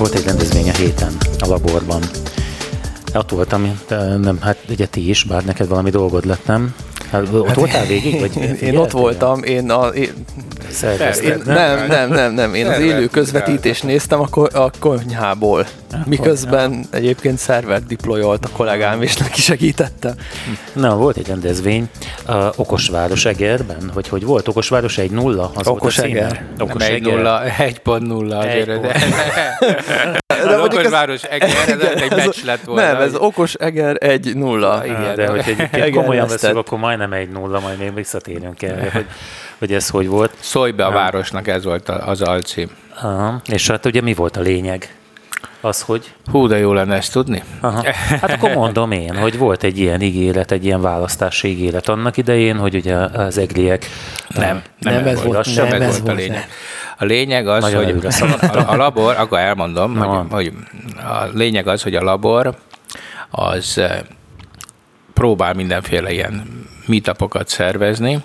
Volt egy rendezvény a héten a laborban. Ott voltam, nem, hát ugye ti is, bár neked valami dolgod lett, nem? Hát, ott hát, voltál végig? Vagy én ott voltam, én a... Én, én, nem, nem, nem, nem, én az élő közvetítést néztem a, ko- a konyhából. Miközben egyébként szervert deployolt a kollégám, és neki segítettem. Na, volt egy rendezvény, a Okosváros Egerben, hogy hogy volt Okosváros egy nulla? Az Okos Eger. Okos egy nulla, egy pont nulla azért. De az Okosváros Eger, ez egy meccs lett volna. Nem, ez Okos Eger egy nulla. Igen, de hogy egy komolyan veszünk, akkor majdnem egy nulla, majd még visszatérünk el, hogy, hogy ez hogy volt. Szólj be a városnak, ez volt az alcím. Aha. És hát ugye mi volt a lényeg? Az, hogy... Hú, de jó lenne ezt tudni. Aha. Hát akkor mondom én, hogy volt egy ilyen ígéret, egy ilyen választási ígéret annak idején, hogy ugye az egliek... Nem, nem, nem ez volt, nem, nem ez volt a lényeg. A lényeg az, Nagyon hogy a, a labor, akkor elmondom, hogy, hogy a lényeg az, hogy a labor az próbál mindenféle ilyen meetupokat szervezni,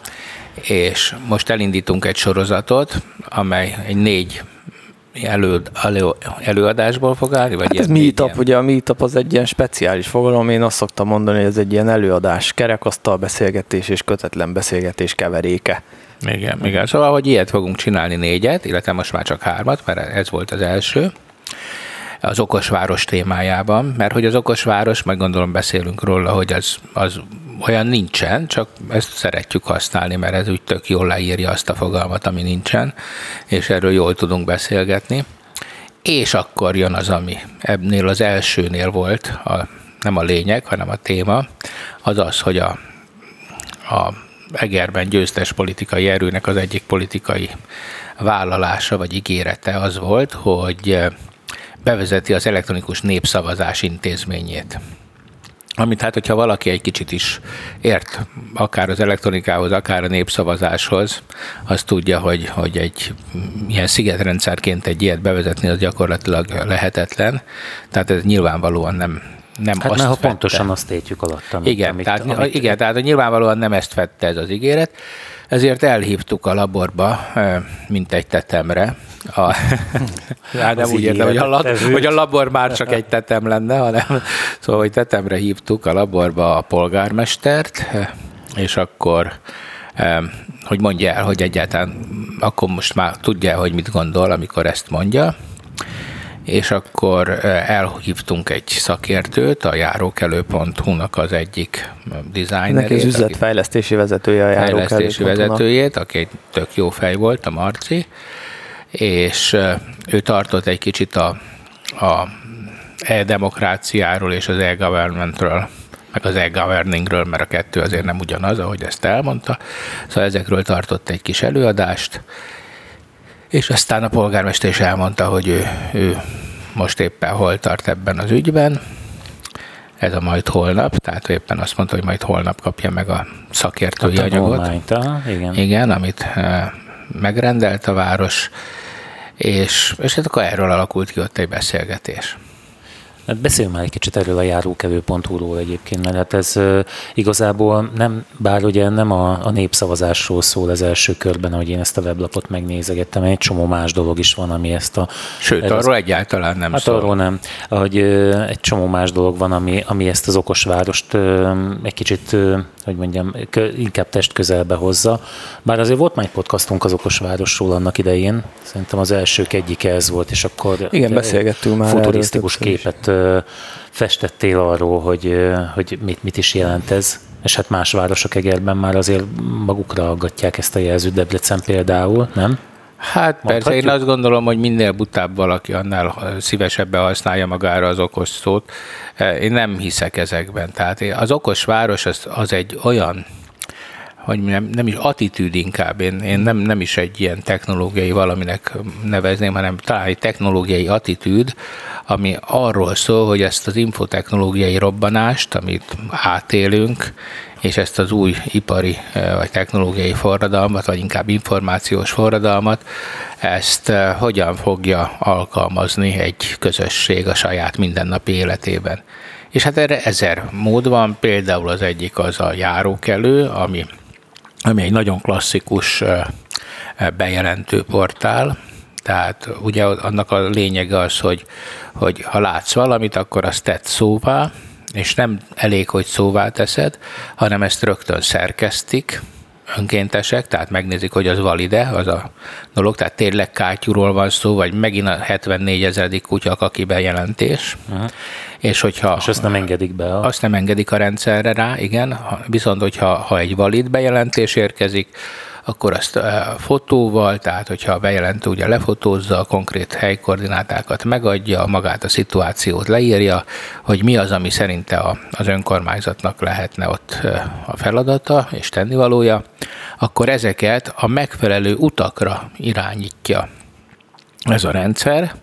és most elindítunk egy sorozatot, amely egy négy elő, elő, előadásból fog állni? Vagy hát ez meetup, ugye a meetup az egy ilyen speciális fogalom, én azt szoktam mondani, hogy ez egy ilyen előadás, kerekasztal beszélgetés és kötetlen beszélgetés keveréke. Igen, igen. Szóval, hogy ilyet fogunk csinálni négyet, illetve most már csak hármat, mert ez volt az első az okosváros témájában, mert hogy az okosváros, meg gondolom beszélünk róla, hogy az, az olyan nincsen, csak ezt szeretjük használni, mert ez úgy tök jól leírja azt a fogalmat, ami nincsen, és erről jól tudunk beszélgetni. És akkor jön az, ami ebbnél az elsőnél volt, a, nem a lényeg, hanem a téma, az az, hogy a, a Egerben győztes politikai erőnek az egyik politikai vállalása vagy ígérete az volt, hogy bevezeti az elektronikus népszavazás intézményét. Amit hát, hogyha valaki egy kicsit is ért, akár az elektronikához, akár a népszavazáshoz, az tudja, hogy, hogy egy ilyen szigetrendszerként egy ilyet bevezetni, az gyakorlatilag lehetetlen. Tehát ez nyilvánvalóan nem, nem hát azt mert ha pontosan azt értjük alatt, amit, igen, amit, tehát, amit, igen, tehát nyilvánvalóan nem ezt vette ez az ígéret, ezért elhívtuk a laborba, mint egy tetemre, a, hát nem úgy értem, hogy a, lab, hogy a labor már csak egy tetem lenne, hanem szóval, hogy tetemre hívtuk a laborba a polgármestert, és akkor hogy mondja el, hogy egyáltalán akkor most már tudja, hogy mit gondol, amikor ezt mondja, és akkor elhívtunk egy szakértőt, a járókelő.hu-nak az egyik designerét. Neki az üzletfejlesztési vezetője a Fejlesztési vezetőjét, aki egy tök jó fej volt, a Marci, és ő tartott egy kicsit a, a e-demokráciáról és az e-governmentről, meg az e-governingről, mert a kettő azért nem ugyanaz, ahogy ezt elmondta. Szóval ezekről tartott egy kis előadást, és aztán a polgármester is elmondta, hogy ő, ő most éppen hol tart ebben az ügyben, ez a majd holnap, tehát éppen azt mondta, hogy majd holnap kapja meg a szakértői Kaptam anyagot. igen. igen, amit megrendelt a város, és, és hát akkor erről alakult ki ott egy beszélgetés. Hát beszéljünk már egy kicsit erről a járókevő.hu-ról egyébként, mert hát ez igazából nem, bár ugye nem a, a népszavazásról szól az első körben, ahogy én ezt a weblapot megnézegettem, egy csomó más dolog is van, ami ezt a... Sőt, ez arról az, egyáltalán nem hát szól. arról nem, hogy egy csomó más dolog van, ami, ami ezt az okosvárost uh, egy kicsit, hogy mondjam, inkább test közelbe hozza. Bár azért volt már egy podcastunk az okosvárosról annak idején, szerintem az elsők egyik ez volt, és akkor... Igen, beszélgettünk már Futurisztikus képet festettél arról, hogy, hogy mit, mit is jelent ez, és hát más városok Egerben már azért magukra aggatják ezt a jelzőt, Debrecen például, nem? Hát persze, én azt gondolom, hogy minél butább valaki, annál szívesebben használja magára az okos szót. Én nem hiszek ezekben. Tehát az okos város az, az egy olyan hogy nem, nem is attitűd inkább, én, én nem, nem is egy ilyen technológiai valaminek nevezném, hanem talán egy technológiai attitűd, ami arról szól, hogy ezt az infotechnológiai robbanást, amit átélünk, és ezt az új ipari vagy technológiai forradalmat, vagy inkább információs forradalmat, ezt hogyan fogja alkalmazni egy közösség a saját mindennapi életében. És hát erre ezer mód van, például az egyik az a járókelő, ami ami egy nagyon klasszikus bejelentő portál, Tehát ugye annak a lényege az, hogy, hogy ha látsz valamit, akkor azt tett szóvá, és nem elég, hogy szóvá teszed, hanem ezt rögtön szerkesztik, önkéntesek, tehát megnézik, hogy az valide, az a dolog, tehát tényleg kátyúról van szó, vagy megint a 74 ezeredik kutya aki bejelentés, uh-huh. és hogyha... És azt nem engedik be. A... Azt nem engedik a rendszerre rá, igen, viszont hogyha ha egy valid bejelentés érkezik, akkor azt fotóval, tehát hogyha a bejelentő ugye lefotózza, a konkrét helykoordinátákat megadja, magát a szituációt leírja, hogy mi az, ami szerinte az önkormányzatnak lehetne ott a feladata és tennivalója, akkor ezeket a megfelelő utakra irányítja ez a rendszer,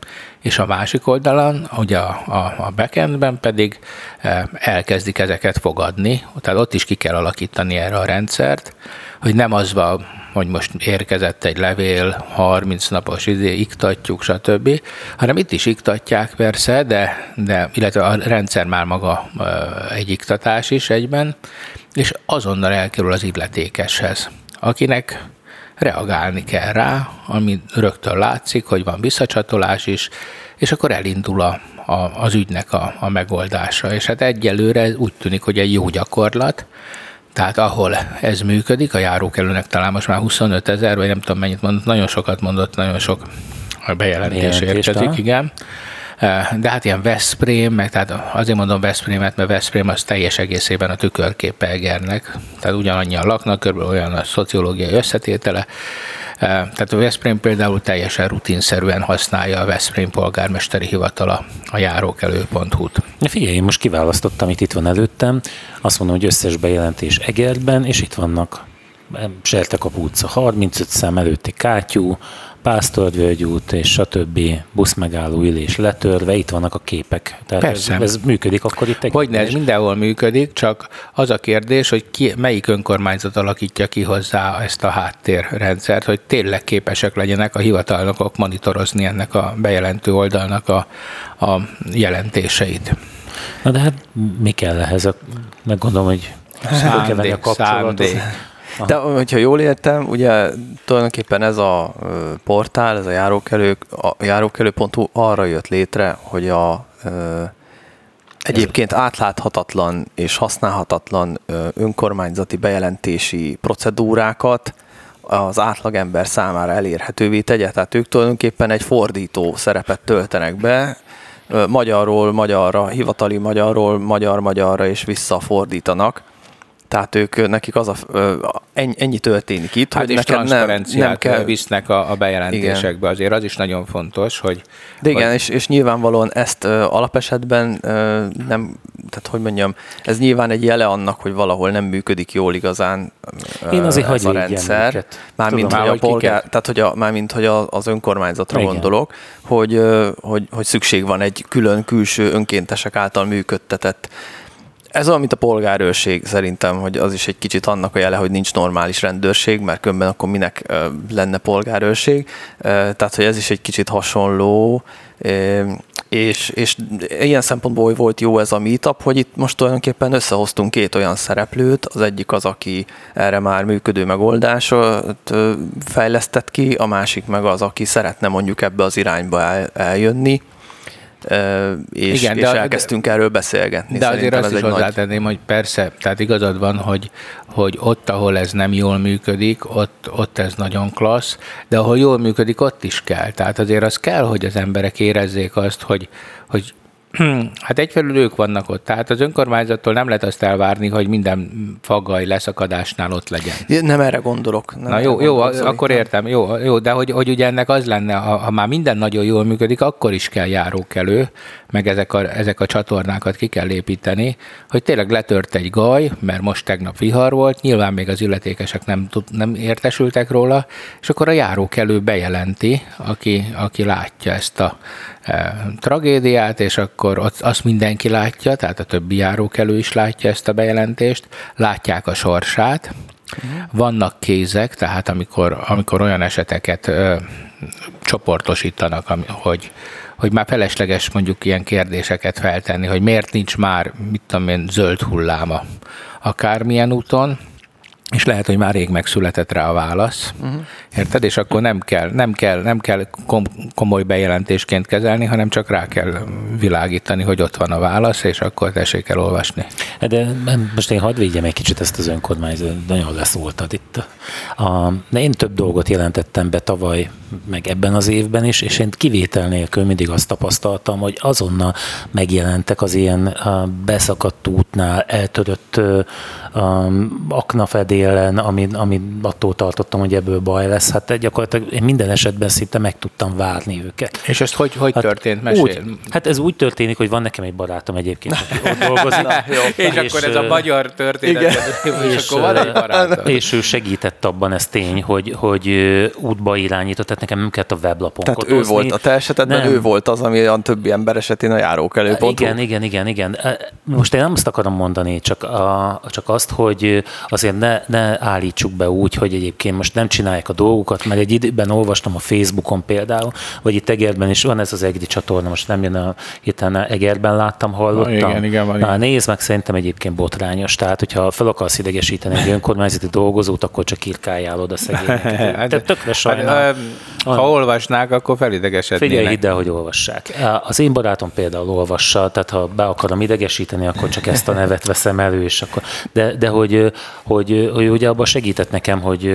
és a másik oldalon, ugye a, a, a backendben pedig elkezdik ezeket fogadni, tehát ott is ki kell alakítani erre a rendszert, hogy nem az van, hogy most érkezett egy levél, 30 napos izé, iktatjuk, stb., hanem itt is iktatják persze, de, de illetve a rendszer már maga egy iktatás is egyben, és azonnal elkerül az illetékeshez, akinek reagálni kell rá, ami rögtön látszik, hogy van visszacsatolás is, és akkor elindul a, a, az ügynek a, a megoldása. És hát egyelőre úgy tűnik, hogy egy jó gyakorlat, tehát ahol ez működik, a járókelőnek talán most már 25 ezer, vagy nem tudom mennyit mondott, nagyon sokat mondott, nagyon sok bejelentés érkezik, igen. De hát ilyen Veszprém, meg tehát azért mondom Veszprémet, mert Veszprém az teljes egészében a tükörképe Egernek. Tehát ugyanannyian laknak, körülbelül olyan a szociológiai összetétele, tehát a Veszprém például teljesen rutinszerűen használja a Veszprém polgármesteri hivatala a járókelő.hu-t. Figyelj, én most kiválasztottam, itt itt van előttem, azt mondom, hogy összes bejelentés Egerben, és itt vannak Sertekap utca 35 szem előtti kátyú, Pásztorvölgy út és stb. buszmegálló ülés letörve, itt vannak a képek. Tehát Persze. Ez, ez működik akkor itt egy... Hogyne, ez mindenhol működik, csak az a kérdés, hogy ki, melyik önkormányzat alakítja ki hozzá ezt a háttérrendszert, hogy tényleg képesek legyenek a hivatalnokok monitorozni ennek a bejelentő oldalnak a, a jelentéseit. Na de hát mi kell ehhez? Meg gondolom, hogy szándék, a szándék. Aha. De hogyha jól értem, ugye tulajdonképpen ez a portál, ez a járókelő, a járókelő.hu arra jött létre, hogy a egyébként átláthatatlan és használhatatlan önkormányzati bejelentési procedúrákat az átlagember számára elérhetővé tegye. Tehát ők tulajdonképpen egy fordító szerepet töltenek be, magyarról magyarra, hivatali magyarról magyar-magyarra és visszafordítanak tehát ők, nekik az a, ennyi, ennyi történik itt, hát hogy nekem nem, nem kell... visznek a, a bejelentésekbe, igen. azért az is nagyon fontos, hogy... De igen, hogy... és, és nyilvánvalóan ezt ö, alapesetben ö, nem, tehát hogy mondjam, ez nyilván egy jele annak, hogy valahol nem működik jól igazán ö, Én azért ez a rendszer. Mármint, hogy, a polgár, tehát, hogy a, mármint, hogy a, az önkormányzatra igen. gondolok, hogy, hogy, hogy szükség van egy külön külső önkéntesek által működtetett ez olyan, mint a polgárőrség szerintem, hogy az is egy kicsit annak a jele, hogy nincs normális rendőrség, mert különben akkor minek lenne polgárőrség. Tehát, hogy ez is egy kicsit hasonló, és, és ilyen szempontból volt jó ez a meetup, hogy itt most tulajdonképpen összehoztunk két olyan szereplőt, az egyik az, aki erre már működő megoldásot fejlesztett ki, a másik meg az, aki szeretne mondjuk ebbe az irányba el, eljönni, és, Igen, és de, elkezdtünk de, erről beszélgetni. De azért azt is hozzátenném, nagy... hogy persze, tehát igazad van, hogy, hogy ott, ahol ez nem jól működik, ott, ott ez nagyon klassz, de ahol jól működik, ott is kell. Tehát azért az kell, hogy az emberek érezzék azt, hogy, hogy Hát egyfelől ők vannak ott, tehát az önkormányzattól nem lehet azt elvárni, hogy minden faggai leszakadásnál ott legyen. Nem erre gondolok. Nem Na jó, jó, akkor értem, jó, jó de hogy, hogy ugye ennek az lenne, ha, ha már minden nagyon jól működik, akkor is kell járókelő, meg ezek a, ezek a csatornákat ki kell építeni, hogy tényleg letört egy gaj, mert most tegnap vihar volt, nyilván még az illetékesek nem, tud, nem értesültek róla, és akkor a járókelő bejelenti, aki, aki látja ezt a tragédiát, és akkor ott azt mindenki látja, tehát a többi járókelő is látja ezt a bejelentést, látják a sorsát, vannak kézek, tehát amikor, amikor olyan eseteket ö, csoportosítanak, ami, hogy hogy már felesleges mondjuk ilyen kérdéseket feltenni, hogy miért nincs már, mit tudom én, zöld hulláma akármilyen úton, és lehet, hogy már rég megszületett rá a válasz, uh-huh. Érted? És akkor nem kell, nem kell, nem kell komoly bejelentésként kezelni, hanem csak rá kell világítani, hogy ott van a válasz, és akkor tessék el olvasni. De most én hadd védjem egy kicsit ezt az önkormányzat, nagyon leszóltad itt. A, de én több dolgot jelentettem be tavaly, meg ebben az évben is, és én kivétel nélkül mindig azt tapasztaltam, hogy azonnal megjelentek az ilyen beszakadt útnál eltörött aknafedélen, ami, ami attól tartottam, hogy ebből baj lesz. Hát gyakorlatilag én minden esetben szinte meg tudtam várni őket. És ezt hogy, hogy hát történt? Mesél. Úgy, hát ez úgy történik, hogy van nekem egy barátom egyébként, aki ott dolgozik. Na, jó. És, és akkor ez a magyar történet, igen. és, és, akkor van egy barátom. És ő segített abban, ez tény, hogy, hogy útba irányított, tehát nekem nem kellett a weblapon Tehát kotozni. ő volt a te esetedben, nem. ő volt az, ami a többi ember esetén a járókelőpont. Igen, igen, igen, igen. Most én nem azt akarom mondani, csak, a, csak azt, hogy azért ne, ne állítsuk be úgy, hogy egyébként most nem csinálják a dolgukat, mert egy időben olvastam a Facebookon például, vagy itt Egerben is van ez az EGRI csatorna, most nem jön a héten Egerben láttam, hallottam. Na, igen, igen, van, Na, nézd meg, szerintem egyébként botrányos. Tehát, hogyha fel akarsz idegesíteni egy önkormányzati dolgozót, akkor csak irkáljál oda szegényeket. hát, tökre hát, sajnál. Hát, ha olvasnák, akkor felidegesednének. Figyelj ide, hogy olvassák. Az én barátom például olvassa, tehát ha be akarom idegesíteni, akkor csak ezt a nevet veszem elő, és akkor, de, de hogy, hogy, hogy ugye abban segített nekem, hogy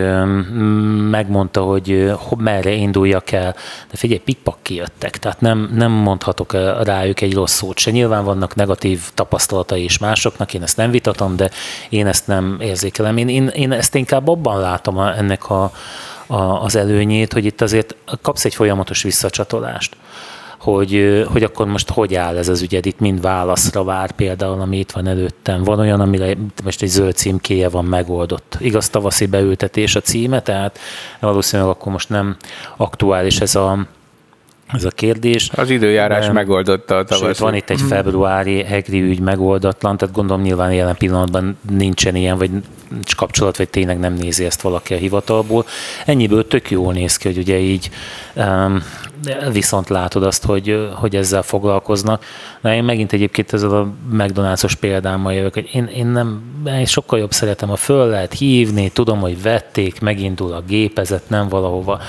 megmondta, hogy merre induljak el. De figyelj, pikpak kijöttek, tehát nem, nem mondhatok rájuk egy rossz szót se. Nyilván vannak negatív tapasztalatai is másoknak, én ezt nem vitatom, de én ezt nem érzékelem. Én, én, én ezt inkább abban látom ennek a, a, az előnyét, hogy itt azért kapsz egy folyamatos visszacsatolást hogy, hogy akkor most hogy áll ez az ügyed, itt mind válaszra vár például, ami itt van előttem. Van olyan, amire most egy zöld címkéje van megoldott. Igaz, tavaszi beültetés a címe, tehát valószínűleg akkor most nem aktuális ez a, ez a kérdés. Az időjárás um, megoldotta a tavaszi. Sőt, van itt egy februári hegri ügy megoldatlan, tehát gondolom nyilván jelen pillanatban nincsen ilyen, vagy kapcsolat, vagy tényleg nem nézi ezt valaki a hivatalból. Ennyiből tök jól néz ki, hogy ugye így um, viszont látod azt, hogy, hogy ezzel foglalkoznak. Na én megint egyébként ezzel a McDonald's-os példámmal jövök, hogy én, én nem, én sokkal jobb szeretem, a föl lehet hívni, tudom, hogy vették, megindul a gépezet, nem valahova.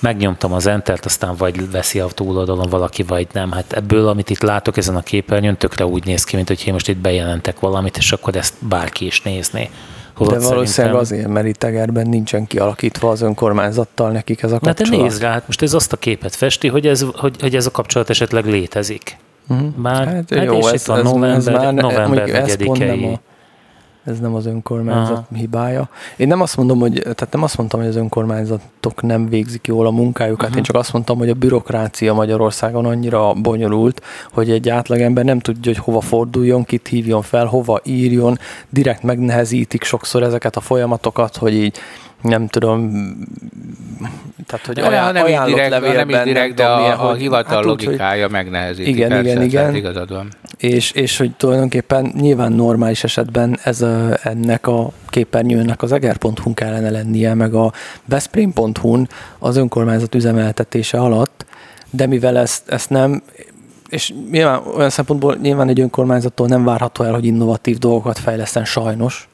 Megnyomtam az entert, aztán vagy veszi a túloldalon valaki, vagy nem. Hát ebből, amit itt látok ezen a képernyőn, tökre úgy néz ki, mint hogy én most itt bejelentek valamit, és akkor ezt bárki is nézné. De valószínűleg szerintem... azért, mert itt Egerben nincsen kialakítva az önkormányzattal nekik ez a kapcsolat. Na te nézd rá, hát most ez azt a képet festi, hogy ez, hogy, hogy ez a kapcsolat esetleg létezik. Uh-huh. Bár, hát, hát jó, ez, ez, november, ez már, november ez pont nem a, ez nem az önkormányzat Aha. hibája. Én nem azt mondom, hogy, tehát nem azt mondtam, hogy az önkormányzatok nem végzik jól a munkájukat, uh-huh. én csak azt mondtam, hogy a bürokrácia Magyarországon annyira bonyolult, hogy egy átlagember nem tudja, hogy hova forduljon, kit hívjon fel, hova írjon, direkt megnehezítik sokszor ezeket a folyamatokat, hogy így nem tudom, tehát, hogy olyan, nem így direkt, levélben, nem direkt, de a, a, a hivatal hát logikája úgy, megnehezíti. Igen, persze, igen, igen. Igazad van. És, és hogy tulajdonképpen nyilván normális esetben ez a, ennek a képernyőnek az eger.hu kellene lennie, meg a veszprém.hu az önkormányzat üzemeltetése alatt, de mivel ezt, ezt nem, és nyilván olyan szempontból nyilván egy önkormányzattól nem várható el, hogy innovatív dolgokat fejleszten sajnos,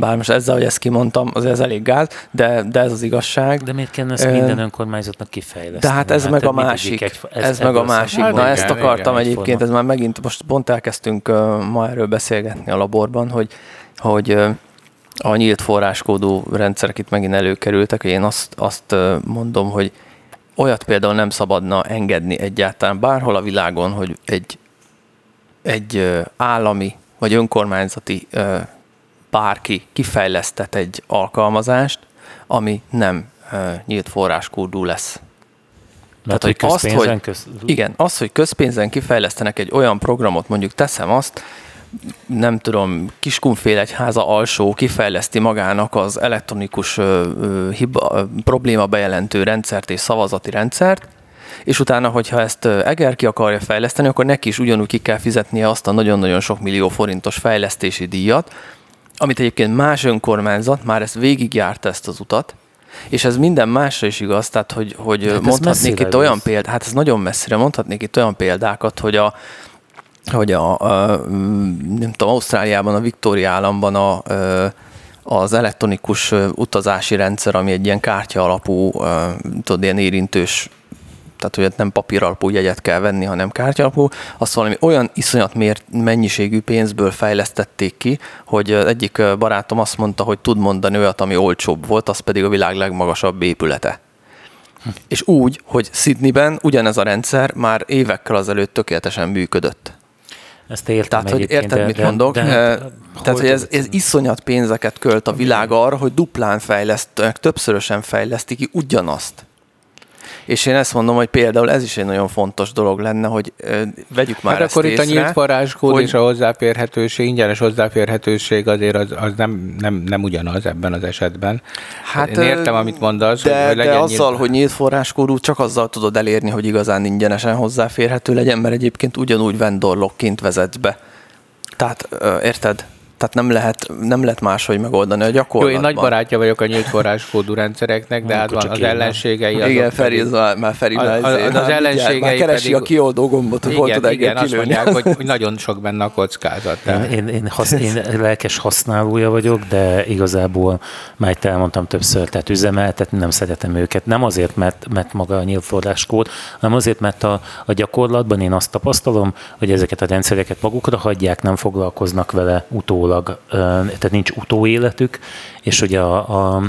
bár most ezzel, hogy ezt kimondtam, az ez elég gáz, de, de ez az igazság. De miért kellene ezt minden önkormányzatnak kifejleszteni? De hát ez hát meg a másik. Egy, ez, ez meg a másik. Na, igen, ezt akartam igen, egyébként, ez már megint, most pont elkezdtünk uh, ma erről beszélgetni a laborban, hogy, hogy uh, a nyílt forráskódú rendszerek itt megint előkerültek, hogy én azt, azt mondom, hogy olyat például nem szabadna engedni egyáltalán bárhol a világon, hogy egy, egy állami vagy önkormányzati bárki kifejlesztet egy alkalmazást, ami nem nyílt forráskódú lesz. Mert Tehát, hogy azt, hogy, köz... igen, az, hogy közpénzen kifejlesztenek egy olyan programot, mondjuk teszem azt, nem tudom, Kiskunfélegyháza alsó kifejleszti magának az elektronikus ö, ö, hiba, probléma bejelentő rendszert és szavazati rendszert, és utána, hogyha ezt Eger ki akarja fejleszteni, akkor neki is ugyanúgy ki kell fizetnie azt a nagyon-nagyon sok millió forintos fejlesztési díjat, amit egyébként más önkormányzat már ezt végigjárta ezt az utat, és ez minden másra is igaz, tehát hogy, hogy hát mondhatnék itt olyan példát, hát ez nagyon messzire, mondhatnék itt olyan példákat, hogy a, hogy a, a nem tudom, Ausztráliában, a Victoria államban a, az elektronikus utazási rendszer, ami egy ilyen kártya alapú, tudod, ilyen érintős tehát hogy nem papír alapú jegyet kell venni, hanem kártya alapú, azt valami olyan iszonyat mért mennyiségű pénzből fejlesztették ki, hogy egyik barátom azt mondta, hogy tud mondani olyat, ami olcsóbb volt, az pedig a világ legmagasabb épülete. Hm. És úgy, hogy Sydneyben ugyanez a rendszer már évekkel azelőtt tökéletesen működött. Ezt értem Tehát, hogy érted, de, mit mondok? De, de, Tehát, hogy ez, ez iszonyat pénzeket költ a világ arra, hogy duplán fejlesztenek, többszörösen fejlesztik ki ugyanazt. És én ezt mondom, hogy például ez is egy nagyon fontos dolog lenne, hogy ö, vegyük már hát ezt akkor észre, itt a nyílt forráskód hogy... és a hozzáférhetőség, ingyenes hozzáférhetőség azért az, az nem, nem, nem ugyanaz ebben az esetben. Hát, én értem, amit mondasz. De, hogy, legyen de azzal, nyílt... hogy nyílt forráskódú, csak azzal tudod elérni, hogy igazán ingyenesen hozzáférhető legyen, mert egyébként ugyanúgy vendorlokként vezetsz be. Tehát érted? Tehát nem lehet, nem lehet máshogy megoldani a gyakorlatban. Jó, én nagy barátja vagyok a nyílt forráskódú rendszereknek, de hát van az ellenségei. Igen, Feri, már Feri az, az, az, az ellenségei már keresi pedig, a kioldó gombot, hogy igen, hol igen, azt mondják, hogy, hogy, nagyon sok benne a kockázat. Én, én, én, hasz, én lelkes használója vagyok, de igazából már itt elmondtam többször, tehát üzemeltetni nem szeretem őket. Nem azért, mert, mert maga a nyílt forráskód, hanem azért, mert a, a gyakorlatban én azt tapasztalom, hogy ezeket a rendszereket magukra hagyják, nem foglalkoznak vele utólag utólag, tehát nincs utóéletük, és ugye a, a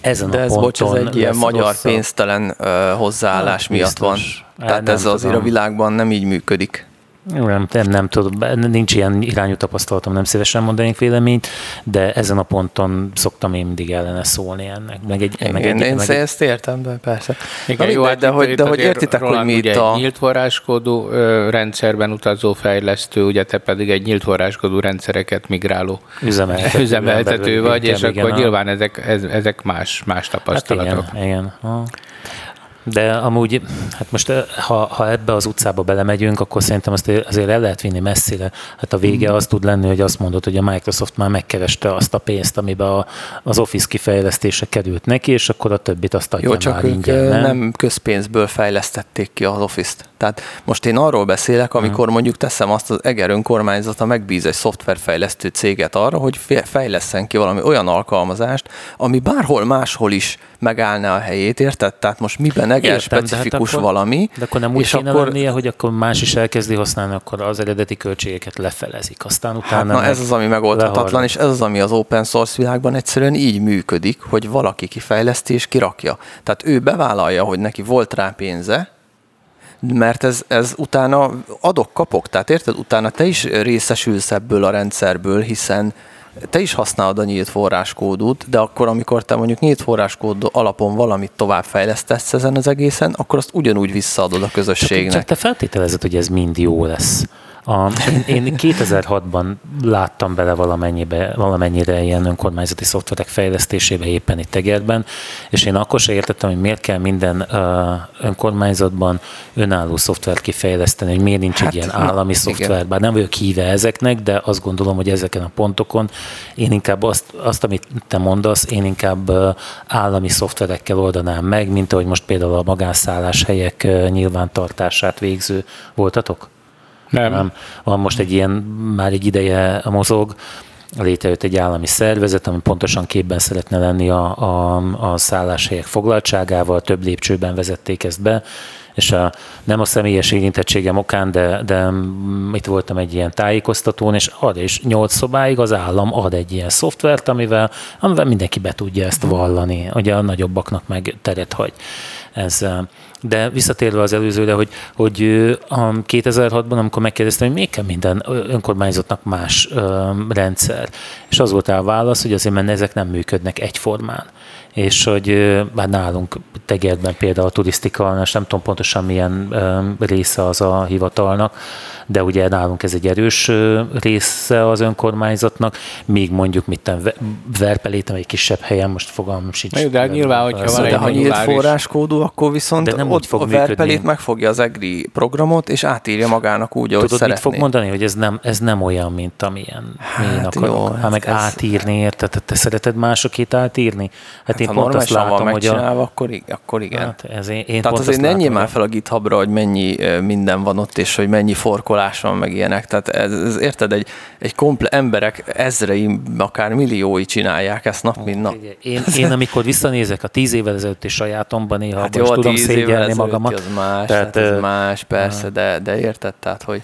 ezen De ez, a ponton bocs, ez egy ilyen magyar rosszabb. pénztelen uh, hozzáállás hát, miatt van. Tehát ez tudom. azért a világban nem így működik. Nem, nem, nem tudom, nincs ilyen irányú tapasztalatom, nem szívesen mondanék véleményt, de ezen a ponton szoktam én mindig ellene szólni ennek. Meg egy, én meg egy, én meg ezt értem, de persze. Igen, jó, hát de, hogy, de hogy értitek, hogy mi itt a... nyílt forráskódú rendszerben utazó fejlesztő, ugye te pedig egy nyílt forráskódú rendszereket migráló üzemeltető, üzemeltető vagy, és igen, akkor nyilván ezek, ezek más, más tapasztalatok. Hát igen, igen. De amúgy, hát most ha, ha ebbe az utcába belemegyünk, akkor szerintem azt azért el lehet vinni messzire. Hát a vége mm. az tud lenni, hogy azt mondod, hogy a Microsoft már megkereste azt a pénzt, amiben a, az Office kifejlesztése került neki, és akkor a többit azt adja Jó, csak már ők ingyen, nem? nem közpénzből fejlesztették ki az Office-t. Tehát most én arról beszélek, amikor hmm. mondjuk teszem azt, az Eger önkormányzata megbíz egy szoftverfejlesztő céget arra, hogy fejleszten ki valami olyan alkalmazást, ami bárhol máshol is megállná a helyét, érted? Tehát most miben Értem, specifikus de hát akkor, valami. De akkor nem úgy kéne akkor, lennie, hogy akkor más is elkezdi használni, akkor az eredeti költségeket lefelezik. Aztán hát utána hát na ez az, ami megoldhatatlan, lehar. és ez az, ami az open source világban egyszerűen így működik, hogy valaki kifejleszti és kirakja. Tehát ő bevállalja, hogy neki volt rá pénze, mert ez, ez utána adok-kapok, tehát érted? Utána te is részesülsz ebből a rendszerből, hiszen te is használod a nyílt forráskódot, de akkor, amikor te mondjuk nyílt forráskód alapon valamit továbbfejlesztesz ezen az egészen, akkor azt ugyanúgy visszaadod a közösségnek. Csak, csak te feltételezed, hogy ez mind jó lesz. A, én, én 2006-ban láttam bele valamennyibe, valamennyire ilyen önkormányzati szoftverek fejlesztésébe éppen itt Tegerben, és én akkor sem értettem, hogy miért kell minden uh, önkormányzatban önálló szoftvert kifejleszteni, hogy miért nincs hát, egy ilyen állami szoftver. Bár nem vagyok híve ezeknek, de azt gondolom, hogy ezeken a pontokon én inkább azt, azt amit te mondasz, én inkább uh, állami szoftverekkel oldanám meg, mint ahogy most például a magánszállás helyek uh, nyilvántartását végző voltatok? Nem. nem. Van most egy ilyen, már egy ideje mozog, létrejött egy állami szervezet, ami pontosan képben szeretne lenni a, a, a szálláshelyek foglaltságával, több lépcsőben vezették ezt be, és a, nem a személyes érintettségem okán, de, de itt voltam egy ilyen tájékoztatón, és ad, és nyolc szobáig az állam ad egy ilyen szoftvert, amivel, amivel mindenki be tudja ezt vallani, ugye a nagyobbaknak meg teret hagy. Ez, de visszatérve az előzőre, hogy, hogy a 2006-ban, amikor megkérdeztem, hogy még kell minden önkormányzatnak más rendszer, és az volt a válasz, hogy azért, mert ezek nem működnek egyformán és hogy már nálunk Tegerben például a turisztika, és nem tudom pontosan milyen része az a hivatalnak, de ugye nálunk ez egy erős része az önkormányzatnak, míg mondjuk mit Verpelétem egy kisebb helyen, most fogalmam sincs. De hát nyilván, hogyha van egy ha nyílt forráskódú, akkor viszont de nem ott fog a Verpelét megfogja az EGRI programot, és átírja magának úgy, ahogy Tudod, szeretné. mit fog mondani, hogy ez nem, ez nem olyan, mint amilyen hát, mi akarok. Jó, hát meg ez, átírni, érted? Te szereted másokét átírni? Hát én ha pont azt látom, hogy a... akkor, akkor igen. Hát ez én, én Tehát azért ne már fel a GitHubra, hogy mennyi minden van ott, és hogy mennyi forkolás van, meg ilyenek. Tehát ez, ez érted, egy, egy komple emberek ezrei, akár milliói csinálják ezt nap, mint nap. Én, én amikor visszanézek a tíz évvel ezelőtti sajátomban, néha hát jó, tudom szégyelni magamat. Az más, tehát, hát ez más, persze, de, de érted, tehát, hogy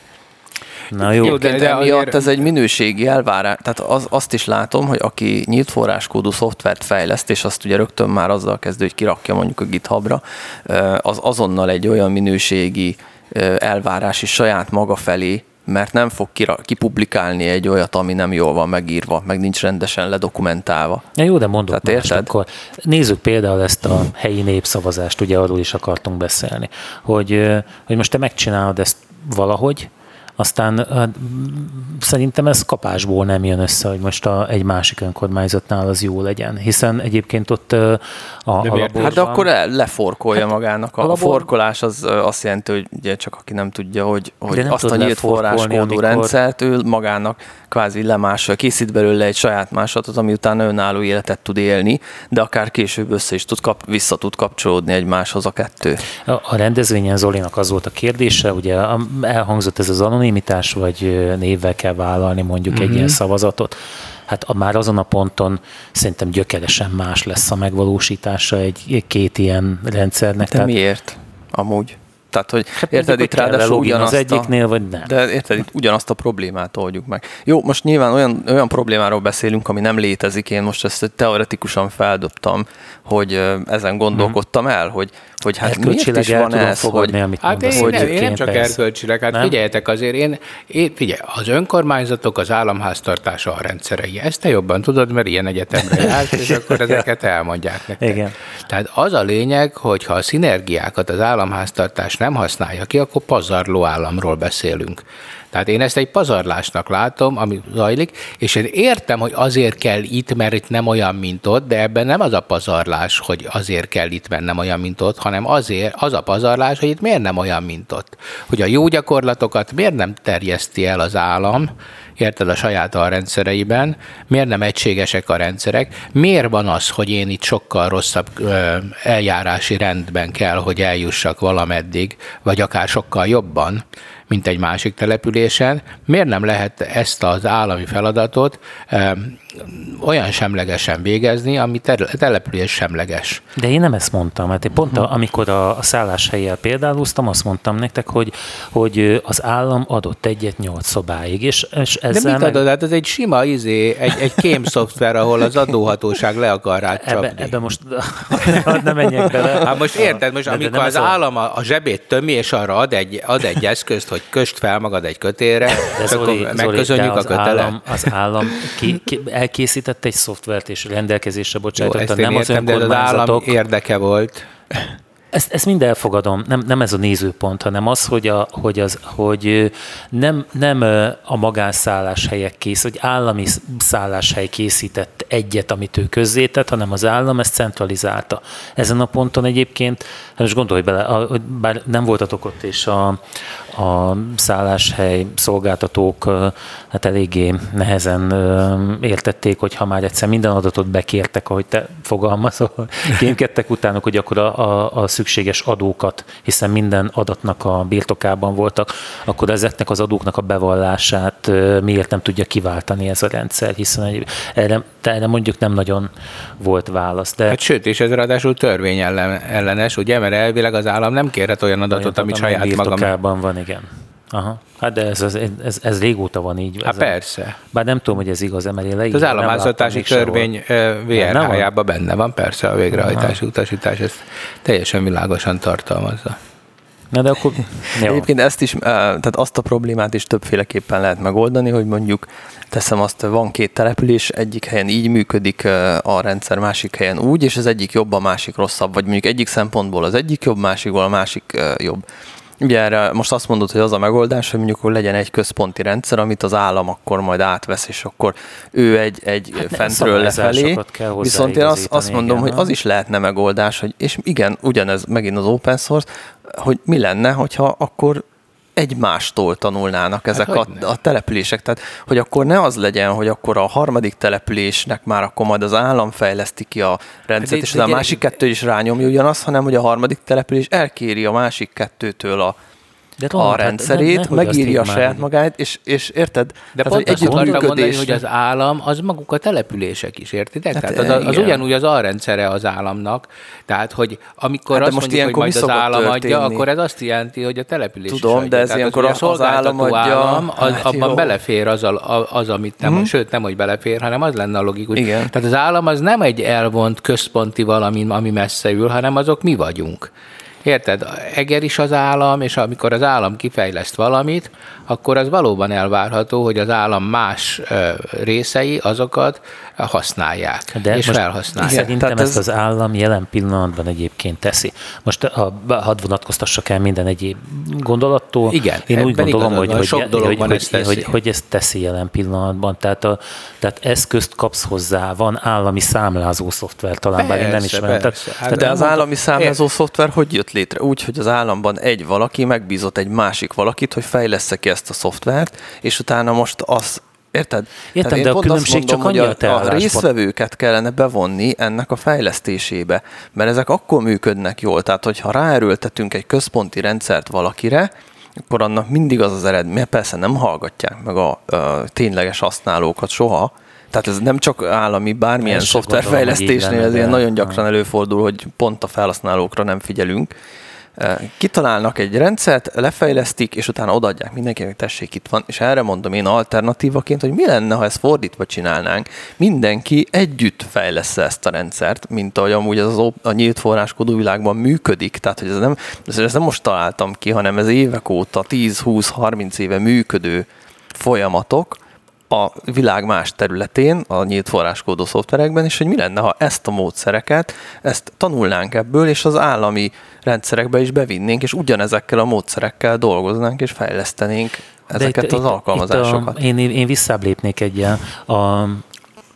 Na jó, jó de, de miatt azért... ez egy minőségi elvárás. Tehát az, azt is látom, hogy aki nyílt forráskódú szoftvert fejleszt, és azt ugye rögtön már azzal kezdő, hogy kirakja mondjuk a GitHubra, az azonnal egy olyan minőségi elvárás is saját maga felé, mert nem fog kipublikálni egy olyat, ami nem jól van megírva, meg nincs rendesen ledokumentálva. Ja, jó, de mondok Tehát más, akkor nézzük például ezt a helyi népszavazást, ugye arról is akartunk beszélni, hogy, hogy most te megcsinálod ezt valahogy, aztán hát, szerintem ez kapásból nem jön össze, hogy most a, egy másik önkormányzatnál az jó legyen, hiszen egyébként ott a, a de laborban... Hát de akkor el, leforkolja hát magának. A, a, labor... forkolás az azt jelenti, hogy ugye csak aki nem tudja, hogy, hogy azt a nyílt forráskódú amikor... rendszert ő magának kvázi lemásol, készít belőle egy saját másolatot, ami utána önálló életet tud élni, de akár később össze is tud kap, vissza tud kapcsolódni egymáshoz a kettő. A rendezvényen Zolinak az volt a kérdése, ugye elhangzott ez az anonimitás, vagy névvel kell vállalni mondjuk uh-huh. egy ilyen mhm. szavazatot hát már azon a ponton szerintem gyökeresen más lesz a megvalósítása egy két ilyen rendszernek. De tehát... miért? Amúgy. Tehát, hogy hát érted, itt ráadásul ugyanazt az egyiknél, a, vagy nem. De érted, itt ugyanazt a problémát oldjuk meg. Jó, most nyilván olyan, olyan problémáról beszélünk, ami nem létezik. Én most ezt teoretikusan feldobtam, hogy ezen gondolkodtam el, hogy, hogy hát miért is van ez, fogadni, hogy... Amit hát én, hogy nem, én nem csak erkölcsileg, hát nem? figyeljetek azért, én, én figyelj, az önkormányzatok az államháztartása a rendszerei. Ezt te jobban tudod, mert ilyen egyetemre jársz, és akkor ezeket elmondják nektek. Igen. Tehát az a lényeg, hogy ha a szinergiákat az államháztartás nem használja ki, akkor pazarló államról beszélünk. Tehát én ezt egy pazarlásnak látom, ami zajlik, és én értem, hogy azért kell itt, mert itt nem olyan, mint ott, de ebben nem az a pazarlás, hogy azért kell itt, mert nem olyan, mint ott, hanem azért az a pazarlás, hogy itt miért nem olyan, mint ott. Hogy a jó gyakorlatokat miért nem terjeszti el az állam, érted, a saját rendszereiben, miért nem egységesek a rendszerek, miért van az, hogy én itt sokkal rosszabb eljárási rendben kell, hogy eljussak valameddig, vagy akár sokkal jobban, mint egy másik településen. Miért nem lehet ezt az állami feladatot olyan semlegesen végezni, ami település semleges. De én nem ezt mondtam, mert én pont a, amikor a, a szálláshelyjel példáloztam, azt mondtam nektek, hogy, hogy az állam adott egyet nyolc szobáig, és, és ezzel De mit adod? Hát ez egy sima izé, egy, egy kém szoftver, ahol az adóhatóság le akar rá csapni. Ebbe, ebbe most nem menjek bele. Hát most érted, most amikor az állam a, a zsebét tömi, és arra ad egy, ad egy eszközt, hogy köst fel magad egy kötére, de Zoli, akkor megköszönjük Zoli, a kötele. Állam, az állam ki, ki, elkészített egy szoftvert és rendelkezésre bocsájtotta, nem az önkormányzatok. De az érdeke volt. Ezt, ezt mind elfogadom, nem, nem ez a nézőpont, hanem az, hogy, a, hogy, az, hogy nem, nem a magánszálláshelyek kész, vagy állami szálláshely készített egyet, amit ő közzétett, hanem az állam ezt centralizálta. Ezen a ponton egyébként, hát most gondolj bele, bár nem voltatok ott, és a, a szálláshely szolgáltatók hát eléggé nehezen értették, hogy ha már egyszer minden adatot bekértek, ahogy te fogalmazol, kémkedtek utánuk, hogy akkor a, a, a szükséges adókat, hiszen minden adatnak a birtokában voltak, akkor ezeknek az adóknak a bevallását miért nem tudja kiváltani ez a rendszer, hiszen egy, erre, erre mondjuk nem nagyon volt válasz. De... Hát sőt, és ez ráadásul törvény ellen, ellenes, ugye, mert elvileg az állam nem kérhet olyan adatot, olyan, amit saját magam... van, igen. Aha. Hát de ez, ez, ez, ez régóta van így. Hát persze. Bár nem tudom, hogy ez igaz, mert én leírva, Az államháztartási törvény VRH-jában benne van, persze a végrehajtási Aha. utasítás, ezt teljesen világosan tartalmazza. Na de akkor... Jó. Egyébként ezt is, tehát azt a problémát is többféleképpen lehet megoldani, hogy mondjuk teszem azt, van két település, egyik helyen így működik a rendszer, másik helyen úgy, és az egyik jobb, a másik rosszabb, vagy mondjuk egyik szempontból az egyik jobb, másikból a másik jobb. Ugye erre most azt mondod, hogy az a megoldás, hogy mondjuk hogy legyen egy központi rendszer, amit az állam akkor majd átvesz, és akkor ő egy, egy hát fentről lefelé. Viszont én azt, azt mondom, igen, hogy az is lehetne megoldás, hogy és igen, ugyanez megint az open source, hogy mi lenne, hogyha akkor egymástól tanulnának ezek hát, a, a települések. Tehát, hogy akkor ne az legyen, hogy akkor a harmadik településnek már akkor majd az állam fejleszti ki a rendszert, és a másik kettő is rányomja ugyanazt, hanem hogy a harmadik település elkéri a másik kettőtől a de a rendszerét, hát, megírja a saját magát, és, és érted? De Tehát, pont hogy azt mondani, hogy az állam, az maguk a települések is, értitek? Hát Tehát az, az ugyanúgy az alrendszere az államnak, tehát hogy amikor hát azt most mondjuk, hogy majd az állam történni? adja, akkor ez azt jelenti, hogy a település Tudom, is de ez ilyenkor az, az állam adja, állam, az, hát abban jó. belefér az, a, az, amit nem, hmm. sőt nem, hogy belefér, hanem az lenne a logikus. Igen. Tehát az állam az nem egy elvont központi valami, ami messze ül, hanem azok mi vagyunk. Érted? Eger is az állam, és amikor az állam kifejleszt valamit, akkor az valóban elvárható, hogy az állam más részei azokat használják, De és most felhasználják. Szerintem Tehát ezt ez... az állam jelen pillanatban egyébként teszi. Most ha, hadd vonatkoztassak el minden egyéb gondolattól. Igen, Én úgy gondolom, hogy, hogy, sok hogy, hogy, ezt teszi. hogy, hogy ezt teszi jelen pillanatban. Tehát, a, tehát eszközt kapsz hozzá, van állami számlázó szoftver, talán persze, bár én nem ismerem. Tehát, hát de az állami számlázó ér... szoftver hogy jött létre? Úgy, hogy az államban egy valaki megbízott egy másik valakit, hogy fejlesz ki ezt a szoftvert, és utána most az Érted? Értem, de a különbség mondom, csak annyi a, a részvevőket kellene bevonni ennek a fejlesztésébe, mert ezek akkor működnek jól. Tehát, hogyha ráerőltetünk egy központi rendszert valakire, akkor annak mindig az az eredmény, persze nem hallgatják meg a, a tényleges használókat soha, tehát ez nem csak állami, bármilyen szoftverfejlesztésnél, ez ilyen nagyon gyakran előfordul, hogy pont a felhasználókra nem figyelünk, kitalálnak egy rendszert, lefejlesztik, és utána odaadják mindenkinek, tessék, itt van. És erre mondom én alternatívaként, hogy mi lenne, ha ezt fordítva csinálnánk. Mindenki együtt fejlesz ezt a rendszert, mint ahogy amúgy az a nyílt forráskodó világban működik. Tehát, hogy ez nem, ez nem most találtam ki, hanem ez évek óta, 10-20-30 éve működő folyamatok, a világ más területén, a nyílt forráskódó szoftverekben, és hogy mi lenne, ha ezt a módszereket, ezt tanulnánk ebből, és az állami rendszerekbe is bevinnénk, és ugyanezekkel a módszerekkel dolgoznánk, és fejlesztenénk ezeket itt, az alkalmazásokat. Itt a, én, én visszább lépnék egyen. A,